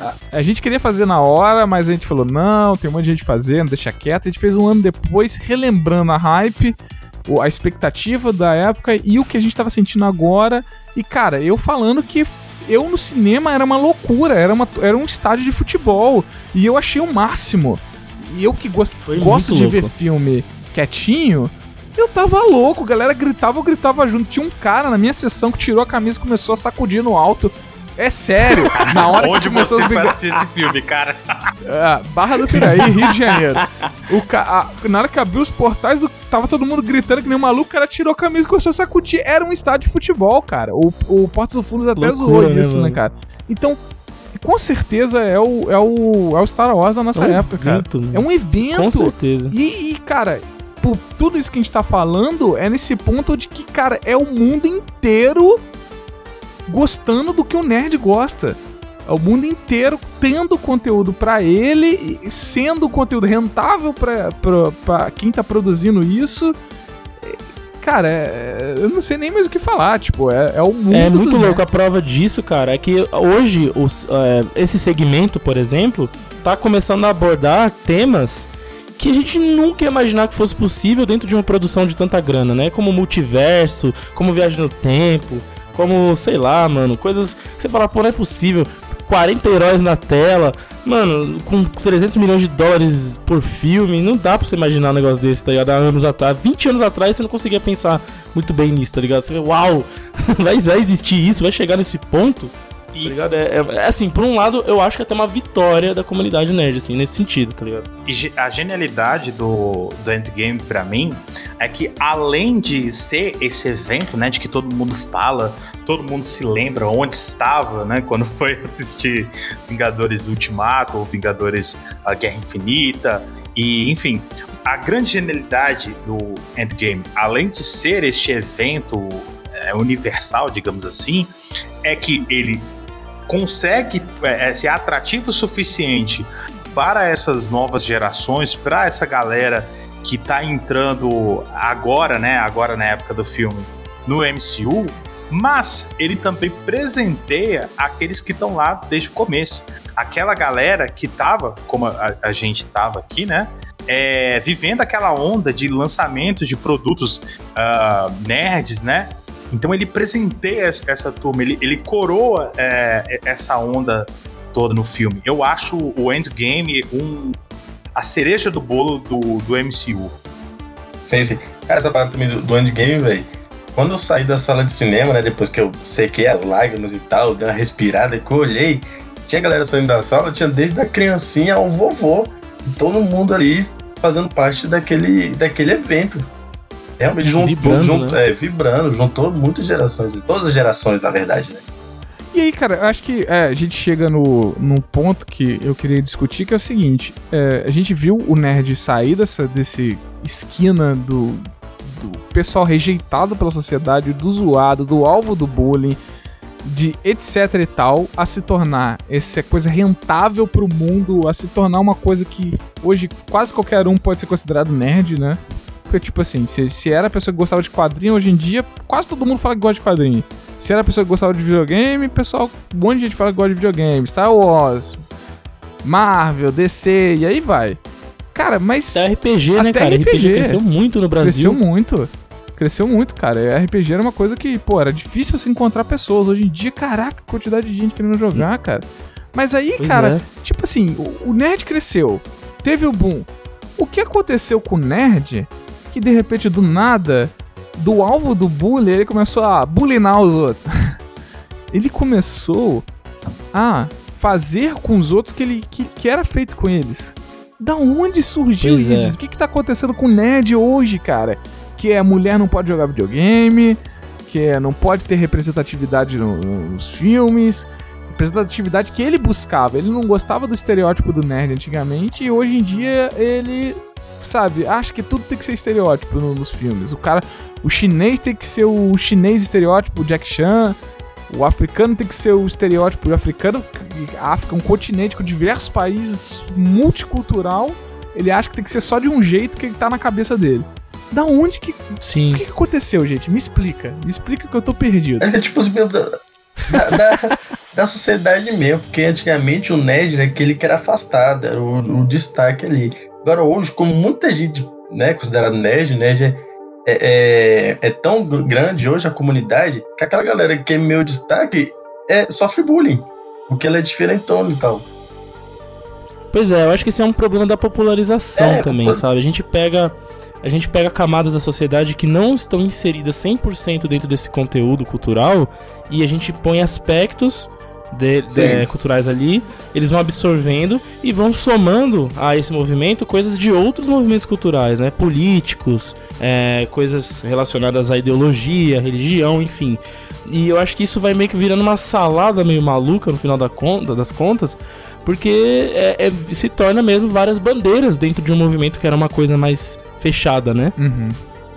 A, a gente queria fazer na hora, mas a gente falou, não, tem um monte de gente fazendo, deixa quieto. A gente fez um ano depois, relembrando a hype, a expectativa da época e o que a gente tava sentindo agora. E, cara, eu falando que eu no cinema era uma loucura, era, uma, era um estádio de futebol. E eu achei o máximo. E eu que gosto, Foi gosto de louco. ver filme quietinho, eu tava louco. Galera gritava, eu gritava junto. Tinha um cara na minha sessão que tirou a camisa e começou a sacudir no alto. É sério, na hora Onde que começou você Vinga- assistir esse filme, cara? ah, Barra do Piraí, Rio de Janeiro. O ca... a- Na hora que abriu os portais, o... tava todo mundo gritando que nem um maluco, o cara tirou a camisa e começou a sacudir. Era um estádio de futebol, cara. O, o Portos do Fundos até Loucura, zoou né, isso, né, cara? Então, com certeza é o, é o, é o Star Wars da nossa É um época, cara. evento, né? É um Com evento. certeza. E, e, cara, por tudo isso que a gente tá falando, é nesse ponto de que, cara, é o mundo inteiro gostando do que o nerd gosta. É o mundo inteiro tendo conteúdo pra ele, e sendo conteúdo rentável pra quem tá produzindo isso. É, Cara, é- eu não sei nem mais o que falar. Tipo, é, é o mundo. É muito louco. A prova disso, cara, é que hoje os, é, esse segmento, por exemplo, tá começando a abordar temas que a gente nunca ia imaginar que fosse possível dentro de uma produção de tanta grana, né? Como multiverso, como viagem no tempo, como, sei lá, mano, coisas que você fala, pô, não é possível. 40 heróis na tela, mano, com 300 milhões de dólares por filme, não dá pra você imaginar um negócio desse, tá ligado? Há anos atrás, 20 anos atrás você não conseguia pensar muito bem nisso, tá ligado? Você vê, uau, vai, vai existir isso, vai chegar nesse ponto, tá ligado? É, é- é assim, por um lado, eu acho que é até uma vitória da comunidade nerd, assim, nesse sentido, tá ligado? e a genialidade do, do Endgame, pra mim, é que além de ser esse evento, né, de que todo mundo fala, todo mundo se lembra onde estava, né, quando foi assistir Vingadores Ultimato ou Vingadores a Guerra Infinita, e enfim, a grande genialidade do Endgame, além de ser este evento é, universal, digamos assim, é que ele consegue é, é, ser atrativo o suficiente para essas novas gerações, para essa galera que tá entrando agora, né, agora na época do filme, no MCU, mas ele também presenteia aqueles que estão lá desde o começo. Aquela galera que tava, como a, a gente tava aqui, né, é, vivendo aquela onda de lançamentos de produtos ah, nerds, né, então ele presenteia essa, turma, ele, ele coroa é, essa onda toda no filme. Eu acho o Endgame um, a cereja do bolo do, do MCU. Sim, sim. Cara, essa parada também do, do Endgame, velho. Quando eu saí da sala de cinema, né? Depois que eu sequei as lágrimas e tal, dei uma respirada, que eu olhei, tinha galera saindo da sala, tinha desde a criancinha ao vovô. Todo mundo ali fazendo parte daquele, daquele evento. Realmente juntou, Vibrando, junto, né? é, vibrando, juntou muitas gerações, todas as gerações, na verdade, né? E aí, cara, eu acho que é, a gente chega no, num ponto que eu queria discutir, que é o seguinte: é, a gente viu o nerd sair dessa desse esquina do, do pessoal rejeitado pela sociedade, do zoado, do alvo do bullying, de etc e tal, a se tornar essa coisa rentável pro mundo, a se tornar uma coisa que hoje quase qualquer um pode ser considerado nerd, né? Porque, tipo assim, se, se era a pessoa que gostava de quadrinho, hoje em dia quase todo mundo fala que gosta de quadrinho. Se era a pessoa que gostava de videogame, pessoal, um monte de gente fala que gosta de videogame. Star Wars, Marvel, DC, e aí vai. Cara, mas Até RPG, né, Até cara? RPG. cresceu muito no cresceu Brasil. muito. Cresceu muito, cara. RPG era uma coisa que, pô, era difícil você encontrar pessoas. Hoje em dia, caraca, quantidade de gente querendo jogar, cara. Mas aí, Pois cara, é. tipo assim, o, o nerd cresceu, teve o boom. O que aconteceu com o nerd que de repente do nada, do alvo do bullying, ele começou a bulinar os outros. ele começou a fazer com os outros que ele que, que era feito com eles. Da onde surgiu Pois isso? é. O que, que tá acontecendo com o nerd hoje, cara? Que a mulher não pode jogar videogame, que é, não pode ter representatividade no- nos filmes, representatividade que ele buscava. Ele não gostava do estereótipo do nerd antigamente e hoje em dia ele, sabe, acha que tudo tem que ser estereótipo no- nos filmes. O cara, o chinês tem que ser o chinês estereótipo, o Jack Chan. O africano tem que ser o estereótipo. O africano, a África é um continente com diversos países, multicultural. Ele acha que tem que ser só de um jeito que ele tá na cabeça dele. Da onde que. Sim. O que, que aconteceu, gente? Me explica. Me explica que eu tô perdido. É tipo os meus da, da, da- da sociedade mesmo, porque antigamente o nerd era aquele que era afastado, era o, o destaque ali. Agora hoje, como muita gente né, considerada nerd, nerd é, é, é, é tão gr- grande hoje a comunidade que aquela galera que é meu destaque é, sofre bullying, porque ela é diferentona e tal. Pois é, eu acho que isso é um problema da popularização É, também, sabe? A gente pega a gente pega camadas da sociedade que não estão inseridas 100% dentro desse conteúdo cultural e a gente põe aspectos de- de- Sim. culturais ali, eles vão absorvendo e vão somando a esse movimento coisas de outros movimentos culturais, né? Políticos, é, coisas relacionadas à ideologia, religião, enfim. E eu acho que isso vai meio que virando uma salada meio maluca no final da conta, das contas, porque é- é- se torna mesmo várias bandeiras dentro de um movimento que era uma coisa mais fechada, né? Uhum.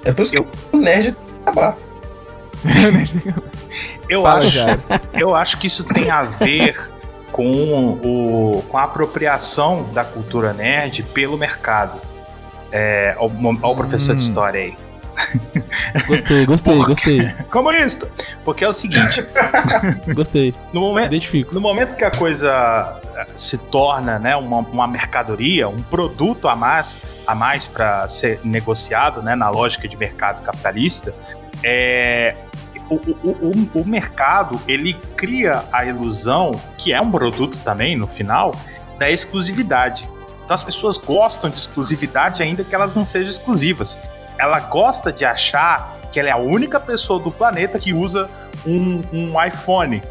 É por isso que o nerd tem que acabar. Eu Fala, acho, Jairo. eu acho que isso tem a ver com, o, com a apropriação da cultura nerd pelo mercado. É, ó, o ó o professor de Hum. história aí. Gostei, gostei, Por gostei, Comunista! Porque é o seguinte, gostei. no momento, Identifico. no momento que a coisa eh, se torna né, uma, uma mercadoria, um produto a mais, a mais para ser negociado né, na lógica de mercado capitalista, é, o, o, o, o mercado ele cria a ilusão, que é um produto também no final, da exclusividade. Então as pessoas gostam de exclusividade ainda que elas não sejam exclusivas. Ela gosta de achar que ela é a única pessoa do planeta que usa um, um iPhone.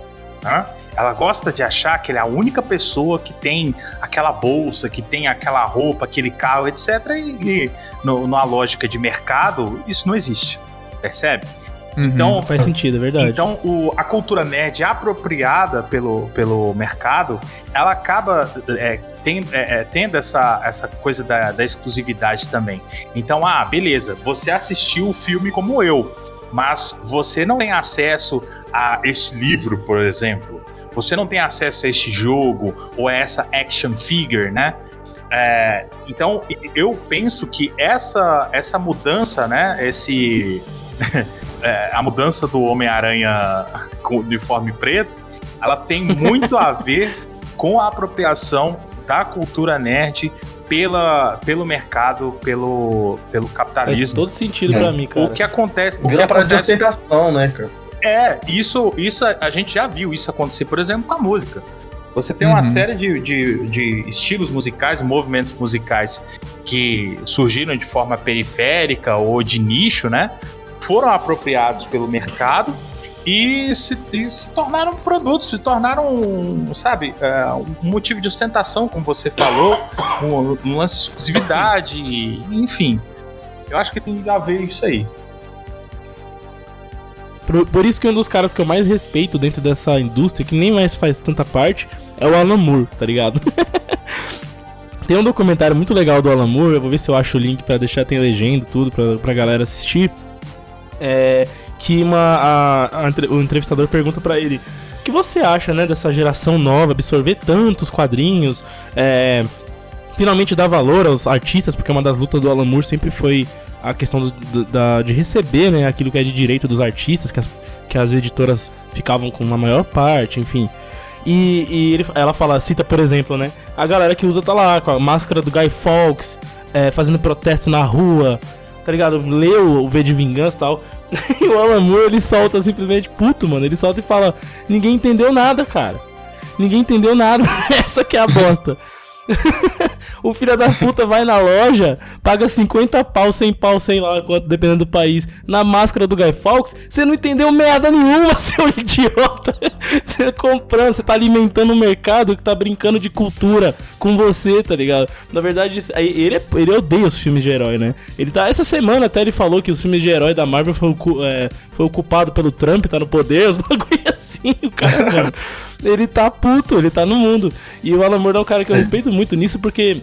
Né? Ela gosta de achar que ela é a única pessoa que tem aquela bolsa, que tem aquela roupa, aquele carro, etc. E, e no, numa lógica de mercado, isso não existe. Percebe? Então, Faz sentido, é verdade. então, o- a cultura nerd apropriada pelo, pelo mercado, ela acaba é, tem- é, é, tendo essa, essa coisa da, da exclusividade também. Então, ah, beleza, você assistiu o filme como eu, mas você não tem acesso a este livro, por exemplo. Você não tem acesso a este jogo ou a essa action figure, né? É, então, eu penso que essa, essa mudança, né? Esse é, a mudança do Homem-Aranha com uniforme preto, ela tem muito a ver com a apropriação da cultura nerd pela, pelo mercado, pelo, pelo Faz capitalismo. todo sentido É. pra mim, cara. O que acontece, o que de acontece ostentação, né, cara? é, isso, isso a, a gente já viu isso acontecer, por exemplo, com a música. Você tem uma Uhum. série de, de, de estilos musicais, movimentos musicais que surgiram de forma periférica ou de nicho, né? Foram apropriados pelo mercado e se, e se tornaram produtos, se tornaram, sabe, é, um motivo de ostentação, como você falou, um, um lance de exclusividade, enfim. Eu acho que tem a ver isso aí. Por, por isso que um dos caras que eu mais respeito dentro dessa indústria, que nem mais faz tanta parte, é o Alan Moore, tá ligado? tem um documentário muito legal do Alan Moore, eu vou ver se eu acho o link pra deixar, tem legenda tudo pra, pra galera assistir. É, que uma, a- a o entrevistador pergunta pra ele: O que você acha, né, dessa geração nova absorver tantos quadrinhos? é, finalmente dar valor aos artistas, porque uma das lutas do Alan Moore sempre foi a questão do- do- da, de receber né, aquilo que é de direito dos artistas, que as, que as editoras ficavam com uma maior parte, enfim. E, e ele- ela fala, cita por exemplo, né? A galera que usa tá lá com a máscara do Guy Fawkes, é, fazendo protesto na rua, tá ligado? Leu o V de Vingança e tal. e o Alan Moore, ele solta simplesmente puto, mano. Ele solta e fala: Ninguém entendeu nada, cara. Ninguém entendeu nada. Essa que é a bosta. o filho da puta vai na loja, paga 50 pau, 100 pau, sei lá quanto, dependendo do país, na máscara do Guy Fawkes, você não entendeu merda nenhuma, seu idiota. Você comprando, você tá alimentando um mercado que tá brincando de cultura com você, tá ligado? Na verdade, ele, é, ele odeia os filmes de herói, né? Ele tá, essa semana até ele falou que os filmes de herói da Marvel foi, é, foi ocupado pelo Trump, tá no poder, os bagulho assim, o cara, ele tá puto, ele tá no mundo. E o Alan Moore é um cara que eu é. respeito muito nisso porque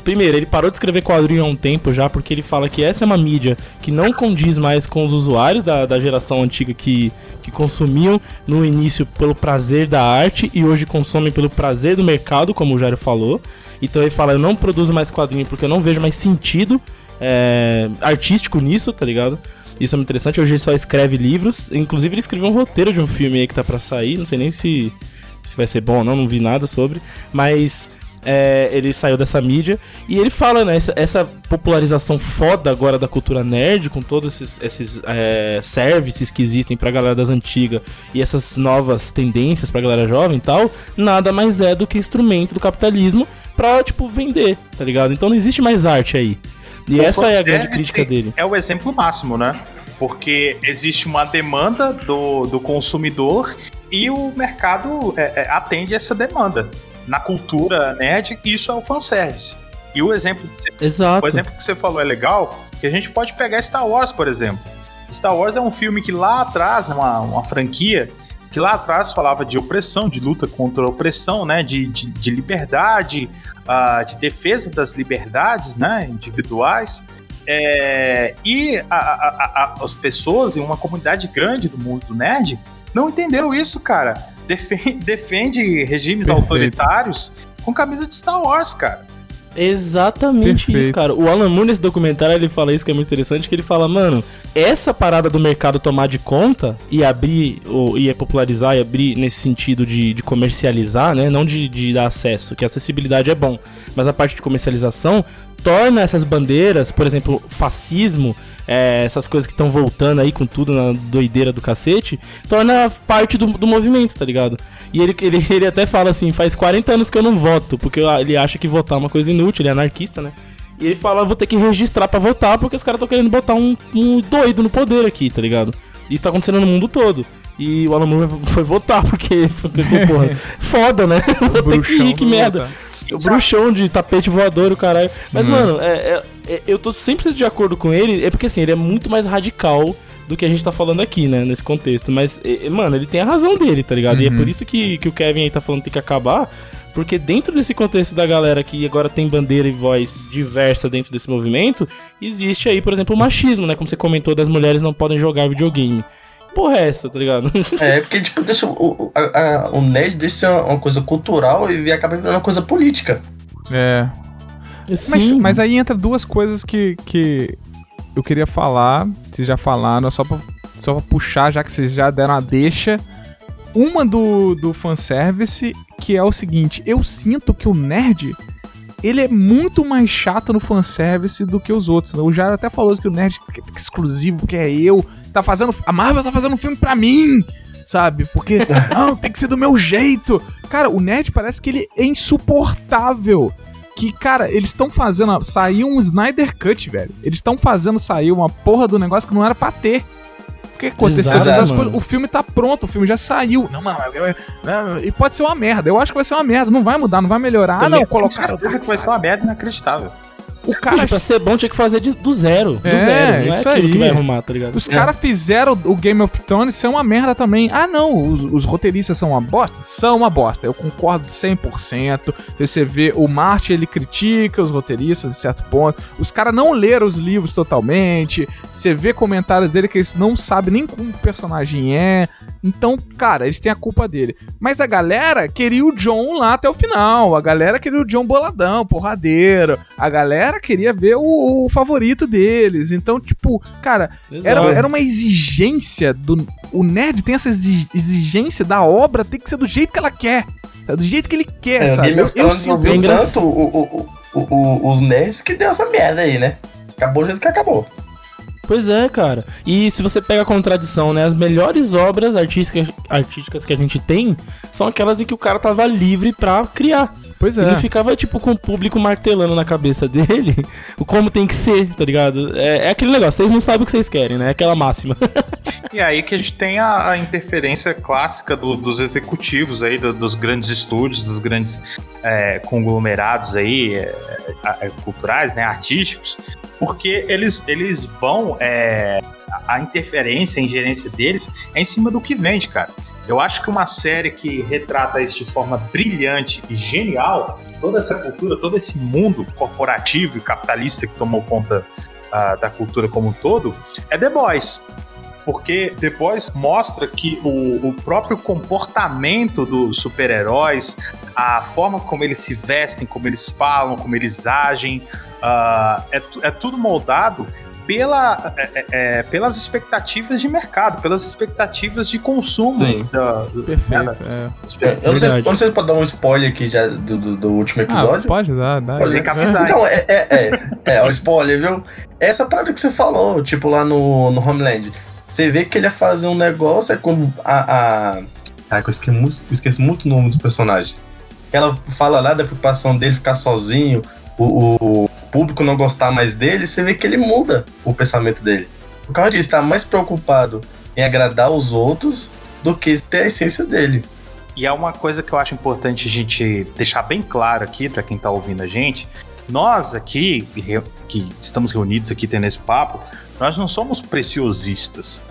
Primeiro, ele parou de escrever quadrinho há um tempo já, porque ele fala que essa é uma mídia que não condiz mais com os usuários da, da geração antiga que, que consumiam no início pelo prazer da arte e hoje consomem pelo prazer do mercado, como o Jairo falou. Então ele fala: Eu não produzo mais quadrinho porque eu não vejo mais sentido é, artístico nisso, tá ligado? Isso é muito interessante. Hoje ele só escreve livros. Inclusive, ele escreveu um roteiro de um filme aí que tá pra sair. Não sei nem se, se vai ser bom ou não, não vi nada sobre. Mas é, ele saiu dessa mídia e ele fala, né, essa, essa, popularização foda agora da cultura nerd, com todos esses, esses é, services que existem pra galera das antigas e essas novas tendências pra galera jovem e tal, nada mais é do que instrumento do capitalismo pra, tipo, vender, tá ligado? Então não existe mais arte aí. E essa é a grande crítica dele. É o exemplo máximo, né? Porque existe uma demanda do, do consumidor e o mercado é, é, atende essa demanda. Na cultura nerd, isso é o fanservice. E o exemplo, você, o exemplo que você falou é legal, que a gente pode pegar Star Wars, por exemplo. Star Wars é um filme que lá atrás, uma, uma franquia, que lá atrás falava de opressão, de luta contra a opressão, né? De, de, de liberdade, uh, de defesa das liberdades né? individuais. É, e a, a, a, as pessoas em uma comunidade grande do mundo do nerd não entenderam isso, cara. Defende, defende regimes Perfeito. autoritários com camisa de Star Wars, cara. Exatamente Perfeito. isso, cara. O Alan Moore nesse documentário ele fala isso que é muito interessante, que ele fala, mano, essa parada do mercado tomar de conta e abrir, ou, e popularizar e abrir nesse sentido de, de comercializar, né? Não de, de dar acesso, que a acessibilidade é bom, mas a parte de comercialização torna essas bandeiras, por exemplo, fascismo, é, essas coisas que estão voltando aí com tudo na doideira do cacete, torna parte do, do movimento, tá ligado? E ele, ele, ele até fala assim, faz 40 anos que eu não voto, porque ele acha que votar é uma coisa inútil, ele é anarquista, né? E ele fala, vou ter que registrar para votar, porque os caras estão querendo botar um, um doido no poder aqui, tá ligado? Isso tá acontecendo no mundo todo. E o Alan Moore foi votar, porque, porra, foda, né? Vou ter que ir, que merda. O bruxão de tapete voador, o caralho. Mas, uhum. mano, é, é, é, eu tô sempre de acordo com ele, é porque assim, ele é muito mais radical do que a gente tá falando aqui, né, nesse contexto. Mas, mano, ele tem a razão dele, tá ligado? Uhum. E é por uhum. isso que, que o Kevin aí tá falando que tem que acabar. Porque dentro desse contexto da galera que agora tem bandeira e voz diversa dentro desse movimento, existe aí, por exemplo, o machismo, né? Como você comentou, das mulheres não podem jogar videogame. Porra, é essa, tá ligado? É, porque, tipo, deixa o, a, a, o nerd deixa ser uma, uma coisa cultural e acaba virando uma coisa política. É. Mas, mas aí entra duas coisas que, que eu queria falar, vocês já falaram, só pra, só pra puxar, já que vocês já deram a deixa. Uma do, do fanservice, que é o seguinte: eu sinto que o nerd ele é muito mais chato no fanservice do que os outros. O Jair até falou que o nerd que é exclusivo, que é eu, tá fazendo. A Marvel tá fazendo um filme pra mim! Sabe? Porque, não, tem que ser do meu jeito. Cara, o nerd parece que ele é insuportável que, cara, eles estão fazendo. Saiu um Snyder Cut, velho. Eles estão fazendo sair uma porra do negócio que não era pra ter. O que aconteceu? Exato, coisas, o filme tá pronto, o filme já saiu. Não, mano, e pode ser uma merda. Eu acho que vai ser uma merda. Não vai mudar, não vai melhorar. Ah, não, colocar. que vai ser uma merda inacreditável. O cara. pra ser bom tinha que fazer de, do zero. Do é, zero. Não isso é aí. que vai arrumar, tá ligado? Os é. caras fizeram o Game of Thrones ser uma merda também. Ah, não, os, os, roteiristas são uma bosta? São uma bosta. Eu concordo 100%. Você vê, o Martin ele critica os roteiristas de certo ponto. Os caras não leram os livros totalmente. Você vê comentários dele que eles não sabem nem como o personagem é. Então, cara, eles têm a culpa dele. Mas a galera queria o John lá até o final. A galera queria o John boladão, porradeiro. A galera queria ver o, o favorito deles. Então, tipo, cara, era, era uma exigência do. O nerd tem essa exigência da obra tem que ser do jeito que ela quer. Do jeito que ele quer, é, sabe? Game of Thrones eu, eu tanto o, o, o, os nerds que deu essa merda aí, né? Acabou do jeito que acabou. Pois é, cara. E se você pega a contradição, né? As melhores obras artísticas, artísticas que a gente tem são aquelas em que o cara tava livre pra criar. Pois Ele é. não ficava, tipo, com o público martelando na cabeça dele o como tem que ser, tá ligado? É, é aquele negócio, vocês não sabem o que vocês querem, né? É aquela máxima. E aí que a gente tem a, a interferência clássica do- dos executivos aí, do- dos grandes estúdios, dos grandes é, conglomerados aí, é, é, culturais, né, artísticos, porque eles, eles vão. é, a- interferência, a ingerência deles é em cima do que vende, cara. Eu acho que uma série que retrata isso de forma brilhante e genial, toda essa cultura, todo esse mundo corporativo e capitalista que tomou conta ah, da cultura como um todo, é The Boys porque The Boys mostra que o, o próprio comportamento dos super-heróis, a forma como eles se vestem, como eles falam, como eles agem, ah, é, é tudo moldado pela, é- é- é, pelas expectativas de mercado, pelas expectativas de consumo. Sim. da- Perfeito. né, É. da- Eu não, sei, não se pode dar um spoiler aqui já do, do, do último Ah, episódio. pode dar, dá. Que avisar. Então, é, é, é, é, o spoiler, viu? Essa parada que você falou, tipo, lá no, no Homeland. Você vê que ele ia fazer um negócio, é como a. a... Que eu esqueci muito, eu esqueci muito o nome dos personagens. Ela fala lá da preocupação dele ficar sozinho, o, o público não gostar mais dele, você vê que ele muda o pensamento dele. Por causa disso, tá mais preocupado em agradar os outros do que ter a essência dele. E é uma coisa que eu acho importante a gente deixar bem claro aqui para quem tá ouvindo a gente. Nós aqui, que estamos reunidos aqui tendo esse papo, nós não somos preciosistas.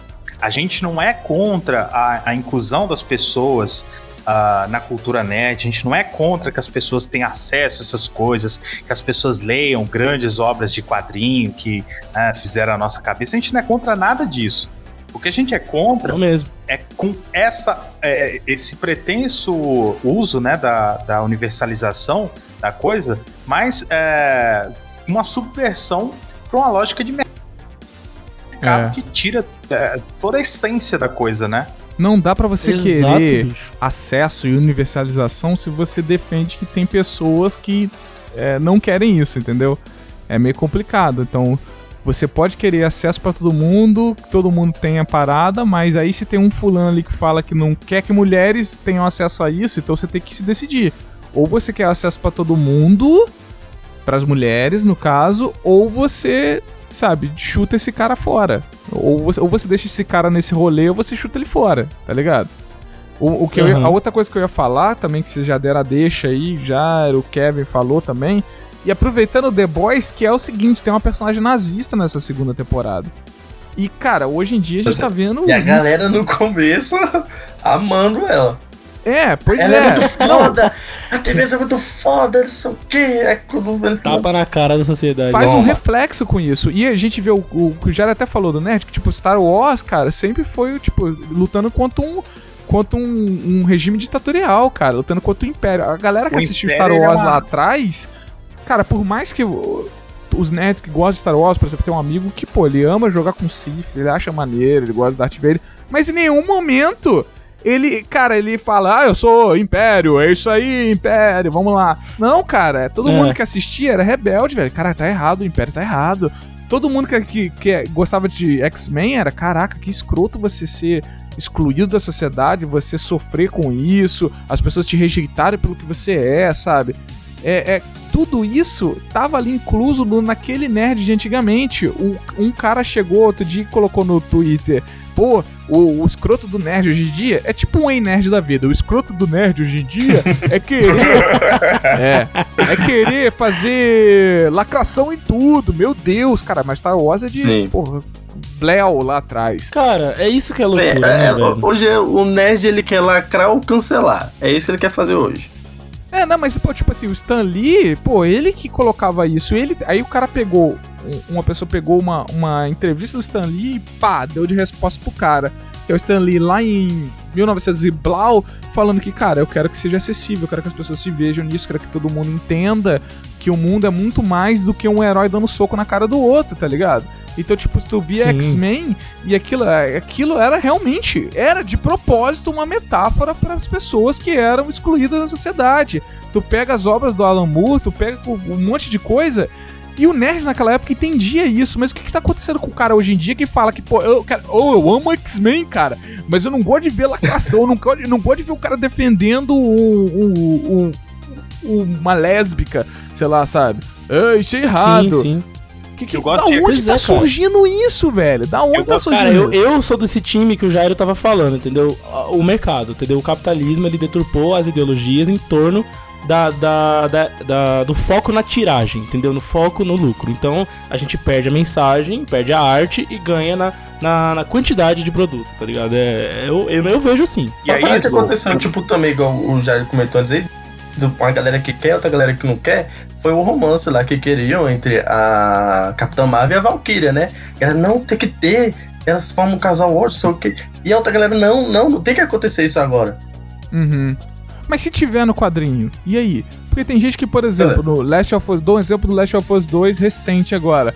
A gente não é contra a, a inclusão das pessoas ah, na cultura nerd, a gente não é contra que as pessoas tenham acesso a essas coisas, que as pessoas leiam grandes obras de quadrinho que né, fizeram a nossa cabeça. A gente não é contra nada disso. O que a gente é contra é com essa é, esse pretenso uso né, da, da universalização da coisa, mas é, uma subversão para uma lógica de mercado É. que tira é, toda a essência da coisa, né? Não dá pra você Exato, querer bicho. acesso e universalização se você defende que tem pessoas que é, não querem isso, entendeu? É meio complicado. Então, você pode querer acesso pra todo mundo, que todo mundo tenha parada, mas aí se tem um fulano ali que fala que não quer que mulheres tenham acesso a isso, então você tem que se decidir. Ou você quer acesso pra todo mundo, pras mulheres no caso, ou você, sabe, chuta esse cara fora. Ou você, ou você deixa esse cara nesse rolê ou você chuta ele fora, tá ligado? O, o que ia- Uhum. a outra coisa que eu ia falar também, que vocês já deram a deixa aí, já o Kevin falou também. E aproveitando The Boys, que é o seguinte, tem uma personagem nazista nessa segunda temporada. E, cara, hoje em dia a gente tá vendo. E a galera no começo amando ela. É, pois ela é, é. muito foda! A TV é muito foda, não sei o quê. É. Tapa na cara da sociedade. Faz um reflexo com isso. E a gente vê o, o que o Jair até falou do Nerd, que tipo, Star Wars, cara, sempre foi, tipo, lutando contra um. Contra um, um regime ditatorial, cara, lutando contra o Império. A galera que O assistiu Império Star Wars uma- lá atrás, cara, por mais que os nerds que gostam de Star Wars, por exemplo, tem um amigo que, pô, ele ama jogar com Sith, ele acha maneiro, ele gosta de Darth Vader, mas em nenhum momento ele, cara, ele fala, ah, eu sou Império, é isso aí, Império, vamos lá. Não, cara, todo É. mundo que assistia era rebelde, velho. Cara, tá errado, o Império tá errado. Todo mundo que, que, que gostava de X-Men era, caraca, que escroto você ser excluído da sociedade, você sofrer com isso, as pessoas te rejeitarem pelo que você é, sabe? É, é- tudo isso tava ali incluso no- naquele nerd de antigamente. O- um cara chegou outro dia e colocou no Twitter. Pô, o, o escroto do nerd hoje em dia é tipo um nerd da vida. O escroto do nerd hoje em dia é querer. é, é querer fazer lacração em tudo. Meu Deus, cara, mas Star Wars é de, Sim. porra, Bleo lá atrás. Cara, é isso que é loucura, É, né, é, velho? hoje é- o nerd ele quer lacrar ou cancelar. É isso que ele quer fazer hoje. É, não, mas, pô, tipo assim, o Stan Lee, pô, ele que colocava isso. Ele, aí o cara pegou, um- uma pessoa pegou uma, uma entrevista do Stan Lee e pá, deu de resposta pro cara. Que é o Stan Lee lá em 1900 e blau, falando que, cara, eu quero que seja acessível, eu quero que as pessoas se vejam nisso, quero que todo mundo entenda que o mundo é muito mais do que um herói dando soco na cara do outro, tá ligado? Então, tipo, tu via. X-Men e aquilo, aquilo era realmente, era de propósito uma metáfora para as pessoas que eram excluídas da sociedade. Tu pega as obras do Alan Moore, tu pega um monte de coisa E o nerd naquela época entendia isso, mas o que, que tá acontecendo com o cara hoje em dia que fala que, pô, eu, cara, oh, eu amo X-Men, cara, mas eu não gosto de ver lacração, eu não gosto, não gosto de ver o cara defendendo um, um, um, uma lésbica, sei lá, sabe? Ah, isso é errado. Sim, sim. Que, que, Eu gosto da de- onde tá é, cara. surgindo isso, velho? Da onde Eu tá surgindo? Cara, eu, eu sou desse time que o Jairo tava falando, entendeu? O mercado, entendeu? O capitalismo, ele deturpou as ideologias em torno da, da, da- da- do foco na tiragem, entendeu? No foco no lucro. Então, a gente perde a mensagem, perde a arte e ganha na, na, na quantidade de produto, tá ligado? É, eu, eu, eu vejo assim. E aí, que aconteceu, tipo, também, igual o Jair comentou antes aí, uma galera que quer, outra galera que não quer, foi o romance lá que queriam entre a Capitã Marvel e a Valkyria, né? Ela não tem que ter, elas formam um casal hoje, sei o quê. E a outra galera, não, não, não tem que acontecer isso agora. Uhum. Mas se tiver no quadrinho, e aí? Porque tem gente que, por exemplo, no Last of Us, dou um exemplo do Last of Us 2 recente agora.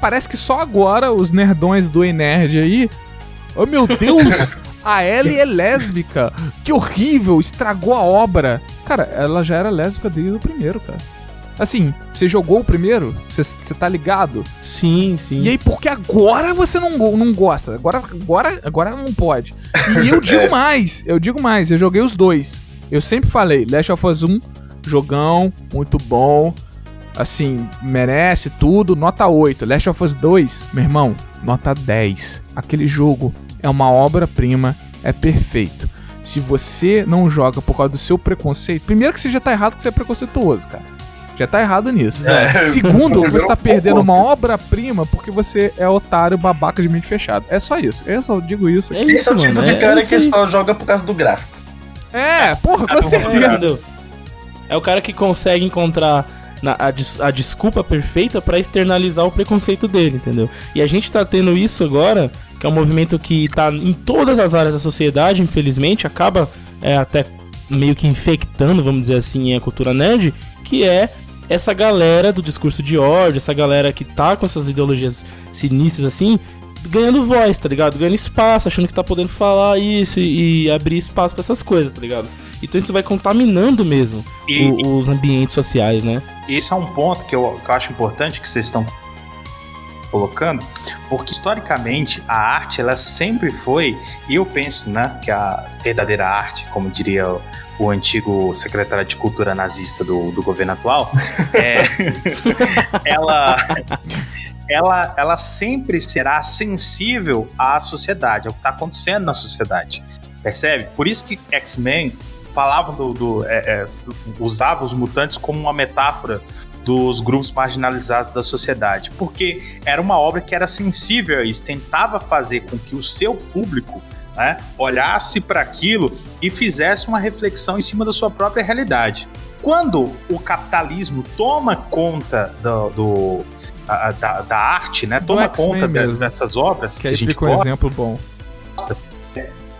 Parece que só agora os nerdões do E-Nerd aí. Oh meu Deus! A Ellie é lésbica! Que horrível! Estragou a obra! Cara, ela já era lésbica desde o primeiro, cara. Assim, você jogou o primeiro? Você você tá ligado? Sim, sim. E aí, porque agora você não, não gosta? Agora, agora, agora não pode. E eu digo mais, eu digo mais, eu joguei os dois. Eu sempre falei, Last of Us 1, jogão, muito bom. Assim, merece tudo, nota 8. Last of Us 2, meu irmão, nota 10. Aquele jogo é uma obra-prima, é perfeito. Se você não joga por causa do seu preconceito, primeiro que você já tá errado que você é preconceituoso, cara. Já tá errado nisso. É, Segundo, você tá perdendo uma obra-prima porque você é otário, babaca de mente fechado. É só isso. Eu só digo isso. É aqui. Esse isso, é o mano. tipo de é cara isso que só joga por causa do gráfico. É, porra, com Ah, certeza. Entendeu? É o cara que consegue encontrar na- a, des- a desculpa perfeita pra externalizar o preconceito dele, entendeu? E a gente tá tendo isso agora, que é um movimento que tá em todas as áreas da sociedade, infelizmente, acaba é, até meio que infectando, vamos dizer assim, a cultura nerd, que é essa galera do discurso de ódio, essa galera que tá com essas ideologias sinistras assim, ganhando voz, tá ligado? Ganhando espaço, achando que tá podendo falar isso e, e abrir espaço pra essas coisas, tá ligado? Então isso vai contaminando mesmo E, o- os ambientes sociais, né? esse é um ponto que eu, que eu acho importante que vocês estão colocando, porque historicamente a arte ela sempre foi, e eu penso, né, que a verdadeira arte, como diria o, antigo secretário de cultura nazista do, do governo atual, é, ela, ela, ela sempre será sensível à sociedade, ao que está acontecendo na sociedade, percebe? Por isso que X-Men falavam do, do é, é, usava os mutantes como uma metáfora dos grupos marginalizados da sociedade, porque era uma obra que era sensível a isso, tentava fazer com que o seu público né, olhasse para aquilo e fizesse uma reflexão em cima da sua própria realidade. Quando o capitalismo toma conta do, do- a- da, da arte, né, toma conta de- dessas obras que, Que a gente um exemplo bom.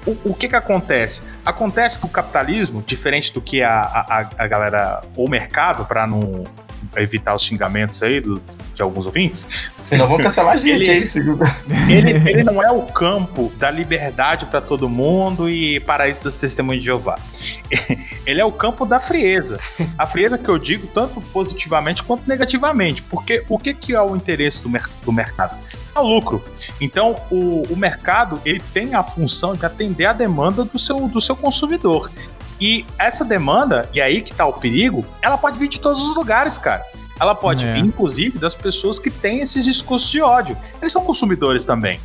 o, o que que acontece? Acontece que o capitalismo, diferente do que a, a, a galera, ou o mercado, para não evitar os xingamentos aí do- de alguns ouvintes, Senão vão cancelar a gente Ele- aí. se- ele, ele não é o campo da liberdade para todo mundo e paraíso das testemunhas de Jeová. Ele é o campo da frieza. A frieza que eu digo tanto positivamente quanto negativamente. Porque o que, que é o interesse do, mer do mercado? É o lucro. Então, o, o mercado ele tem a função de atender a demanda do seu, do seu consumidor. E essa demanda, e aí que tá o perigo, ela pode vir de todos os lugares, cara. Ela pode É. vir, inclusive, das pessoas que têm esses discursos de ódio. Eles são consumidores também.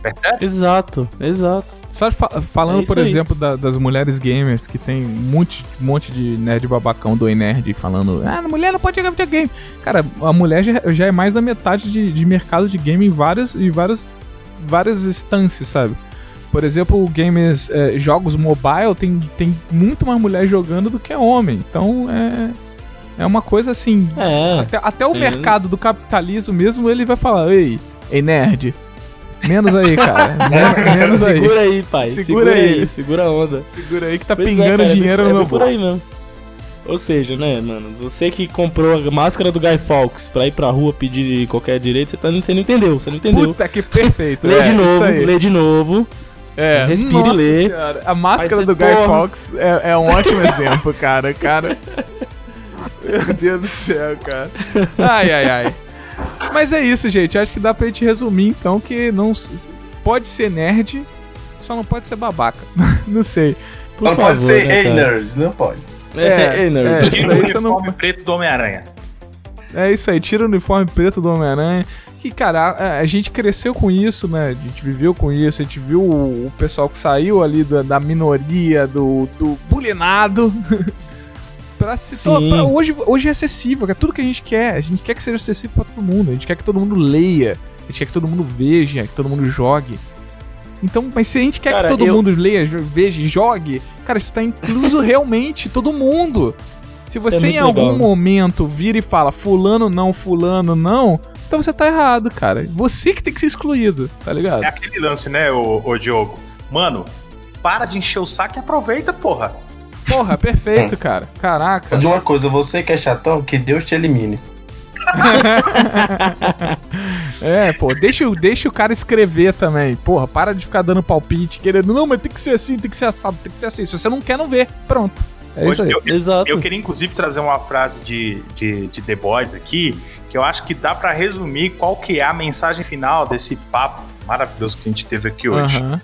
Percebe? Exato, exato. Só fa- falando, É por aí. exemplo, da- das mulheres gamers, que tem um monte, um monte de nerd babacão do nerd falando, ah, a mulher não pode jogar videogame. Cara, a mulher já, já é mais da metade de, de mercado de game em vários, em vários, várias instâncias, sabe? Por exemplo, games, é, jogos mobile tem, tem muito mais mulher jogando do que homem. Então é, é uma coisa assim. É. Até, até o É. mercado do capitalismo mesmo, ele vai falar, ei, ei nerd, menos aí, cara. Men- menos aí. Segura aí, pai. Segura Segura, aí. aí. Segura a onda. Segura aí que tá Pois é, pingando cara, é dinheiro bem- no é meu bolso. aí mesmo. Ou seja, né, mano, você que comprou a máscara do Guy Fawkes pra ir pra rua pedir qualquer direito, você, tá, você não entendeu, você não entendeu. Puta que perfeito. lê é, de isso novo, lê de novo. É, respire e nossa lê. senhora, A máscara do ser Guy porra. Fawkes é, é um ótimo exemplo, cara. Cara. Meu Deus do céu, cara. Ai, ai, ai. Mas é isso, gente. Acho que dá pra gente resumir, então, que não pode ser nerd, só não pode ser babaca. não sei. Por não favor, pode ser né, nerd, não pode. É, é, é nerd. É, tira o uniforme não... preto do Homem-Aranha. É isso aí, tira o uniforme preto do Homem-Aranha. Que, cara, a, a, gente cresceu com isso, né? A gente viveu com isso, a gente viu o, o pessoal que saiu ali da, da minoria, do, do bulinado. pra se pra hoje, hoje é acessível, é tudo que a gente quer. A gente quer que seja acessível para todo mundo. A gente quer que todo mundo leia. A gente quer que todo mundo veja, que todo mundo jogue. Então, mas se a gente quer cara, que todo eu... mundo leia, veja e jogue, cara, isso tá incluso realmente todo mundo. Se é você é em algum legal. momento vira e fala fulano não, fulano não, então você tá errado, cara. Você que tem que ser excluído, tá ligado? É aquele lance, né, o, o Diogo? Mano, para de encher o saco e aproveita, porra. Porra, perfeito, cara. Caraca. De uma coisa, você que é chatão, que Deus te elimine. é, pô, deixa, deixa o cara escrever também. Porra, para de ficar dando palpite, querendo, não, mas tem que ser assim, tem que ser assado, tem que ser assim. Se você não quer, não vê. Pronto. É Hoje, eu, Exato. eu queria, inclusive, trazer uma frase de, de, de The Boys aqui, que eu acho que dá para resumir qual que é a mensagem final desse papo maravilhoso que a gente teve aqui hoje. Uhum.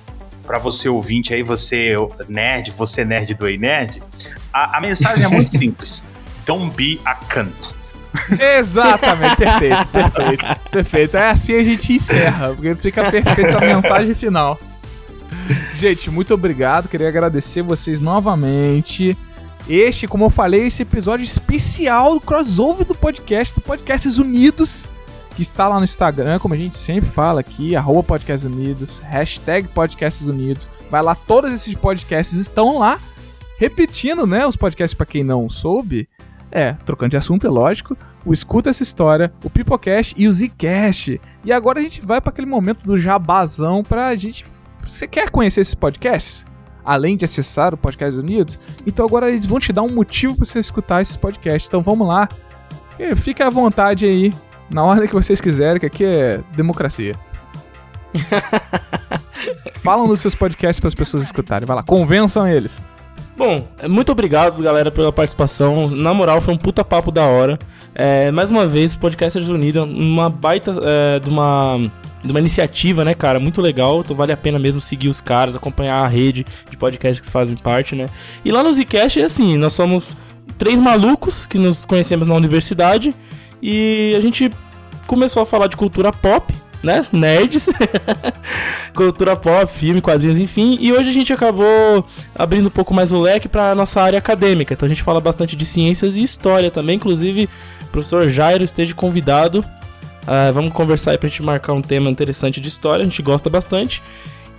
Para você ouvinte aí, você nerd, você nerd do Ei Nerd, a, a mensagem é muito simples. Don't be a cunt. Exatamente, perfeito, perfeito, perfeito. É assim a gente encerra, porque fica perfeita a mensagem final. Gente, muito obrigado. Queria agradecer vocês novamente. Este, como eu falei, esse episódio especial do crossover do podcast, do Podcasts Unidos, que está lá no Instagram, como a gente sempre fala aqui, arroba Podcasts Unidos, hashtag Podcasts Unidos. Vai lá, todos esses podcasts estão lá, repetindo, né, os podcasts para quem não soube. É, trocando de assunto, é lógico. O Escuta Essa História, o Pipocast e o Zcast. E agora a gente vai para aquele momento do jabazão pra gente. Você quer conhecer esses podcasts? Além de acessar o Podcast Unidos? Então agora eles vão te dar um motivo para você escutar esses podcasts. Então vamos lá. E fique à vontade aí, na ordem que vocês quiserem, que aqui é democracia. Falam nos seus podcasts para as pessoas escutarem. Vai lá, convençam eles. Bom, muito obrigado, galera, pela participação. Na moral, foi um puta papo da hora. É, mais uma vez, o Podcasters Unidos, uma baita é, de uma de uma iniciativa, né, cara, muito legal, então vale a pena mesmo seguir os caras, acompanhar a rede de podcasts que fazem parte, né. E lá no Zcast é assim, nós somos três malucos que nos conhecemos na universidade e a gente começou a falar de cultura pop, né? Nerds, cultura pop, filme, quadrinhos, enfim. E hoje a gente acabou abrindo um pouco mais o leque para nossa área acadêmica. Então a gente fala bastante de ciências e história também. Inclusive, o professor Jairo esteja convidado. Uh, vamos conversar aí pra gente marcar um tema interessante de história. A gente gosta bastante.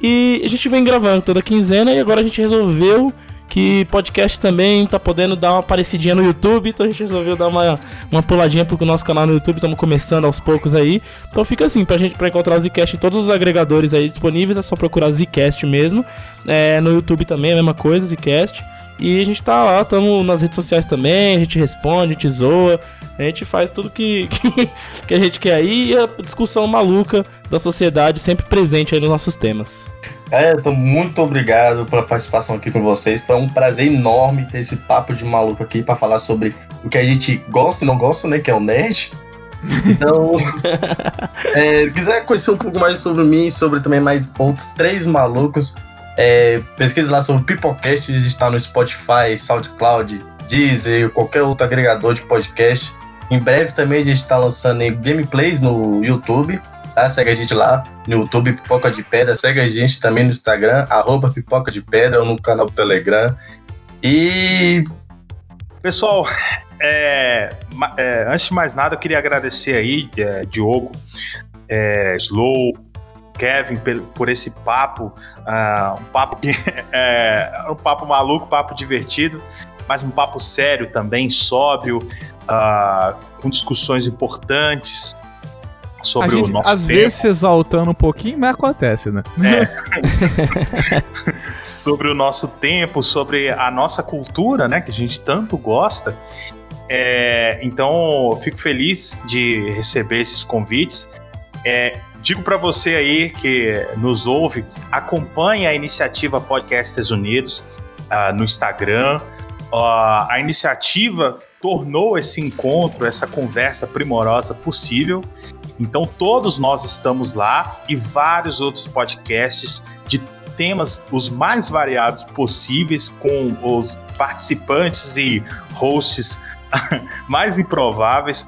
E a gente vem gravando toda quinzena e agora a gente resolveu que podcast também tá podendo dar uma aparecidinha no YouTube, então a gente resolveu dar uma, uma puladinha pro nosso canal no YouTube, estamos começando aos poucos aí. Então fica assim, pra gente pra encontrar o Zcast em todos os agregadores aí disponíveis, é só procurar Zcast mesmo. É, no YouTube também é a mesma coisa, Zcast. E a gente tá lá, estamos nas redes sociais também, a gente responde, a gente zoa, a gente faz tudo que, que, que a gente quer aí e a discussão maluca da sociedade sempre presente aí nos nossos temas. É, então, muito obrigado pela participação aqui com vocês. Foi um prazer enorme ter esse papo de maluco aqui para falar sobre o que a gente gosta e não gosta, né? Que é o nerd. Então, é, quiser conhecer um pouco mais sobre mim e sobre também mais outros três malucos, é, pesquise lá sobre o Pipocast, a gente está no Spotify, SoundCloud, Deezer, qualquer outro agregador de podcast. Em breve também a gente está lançando gameplays no YouTube tá? Segue a gente lá no YouTube, Pipoca de Pedra. Segue a gente também no Instagram, arroba Pipoca de Pedra, ou no canal do Telegram. E. Pessoal, é, é, antes de mais nada, eu queria agradecer aí, é, Diogo, é, Slow, Kevin, por, esse papo. Uh, um papo que é um papo maluco, papo divertido, mas um papo sério também, sóbrio, uh, com discussões importantes sobre gente, o nosso às tempo. vezes se exaltando um pouquinho, mas acontece, né? É. sobre o nosso tempo, sobre a nossa cultura, né? Que a gente tanto gosta. É, então, fico feliz de receber esses convites. É, digo para você aí que nos ouve, acompanhe a iniciativa Podcasters Unidos uh, no Instagram. A iniciativa tornou esse encontro, essa conversa primorosa possível. Então todos nós estamos lá e vários outros podcasts de temas os mais variados possíveis com os participantes e hosts mais improváveis.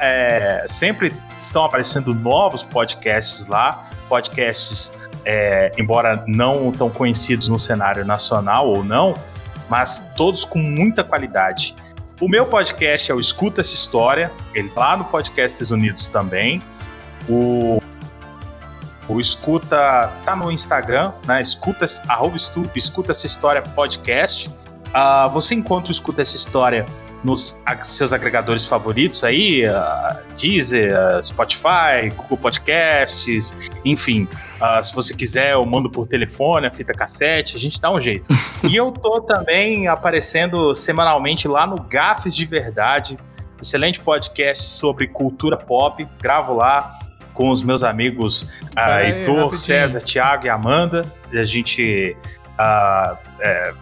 É, sempre estão aparecendo novos podcasts lá, podcasts, é, embora não tão conhecidos no cenário nacional ou não, mas todos com muita qualidade. O meu podcast é o Escuta Essa História, ele tá lá no Podcasts Unidos também. O, o Escuta tá no Instagram, né? Escuta, arroba, escuta essa história podcast. Uh, você encontra o Escuta Essa História nos seus agregadores favoritos aí, uh, Deezer, uh, Spotify, Google Podcasts, enfim. Uh, se você quiser, eu mando por telefone, a fita cassete, a gente dá um jeito. e eu tô também aparecendo semanalmente lá no Gafes de Verdade, excelente podcast sobre cultura pop, gravo lá com os meus amigos uh, Heitor, César, Thiago e Amanda. A gente uh, é,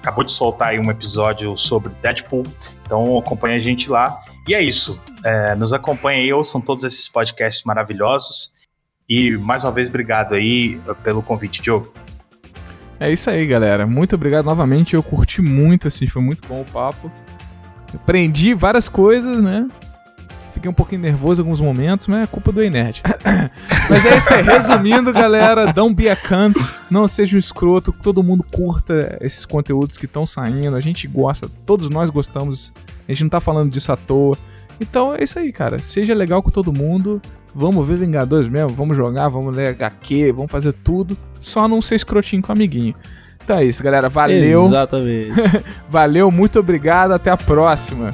acabou de soltar aí um episódio sobre Deadpool então acompanha a gente lá. E é isso. É, nos acompanha aí, ouçam todos esses podcasts maravilhosos. E mais uma vez, obrigado aí pelo convite, Diogo. É isso aí, galera. Muito obrigado novamente. Eu curti muito, assim, foi muito bom o papo. Aprendi várias coisas, né? Fiquei um pouquinho nervoso em alguns momentos, mas é culpa do Enerd. mas é isso aí. Resumindo, galera, don't be a cunt. Não seja um escroto. Todo mundo curta esses conteúdos que estão saindo. A gente gosta, todos nós gostamos. A gente não tá falando disso à toa. Então é isso aí, cara. Seja legal com todo mundo. Vamos ver Vingadores mesmo. Vamos jogar, vamos ler HQ, vamos fazer tudo. Só não ser escrotinho com o amiguinho. Então é isso, galera. Valeu. Exatamente. Valeu, muito obrigado. Até a próxima.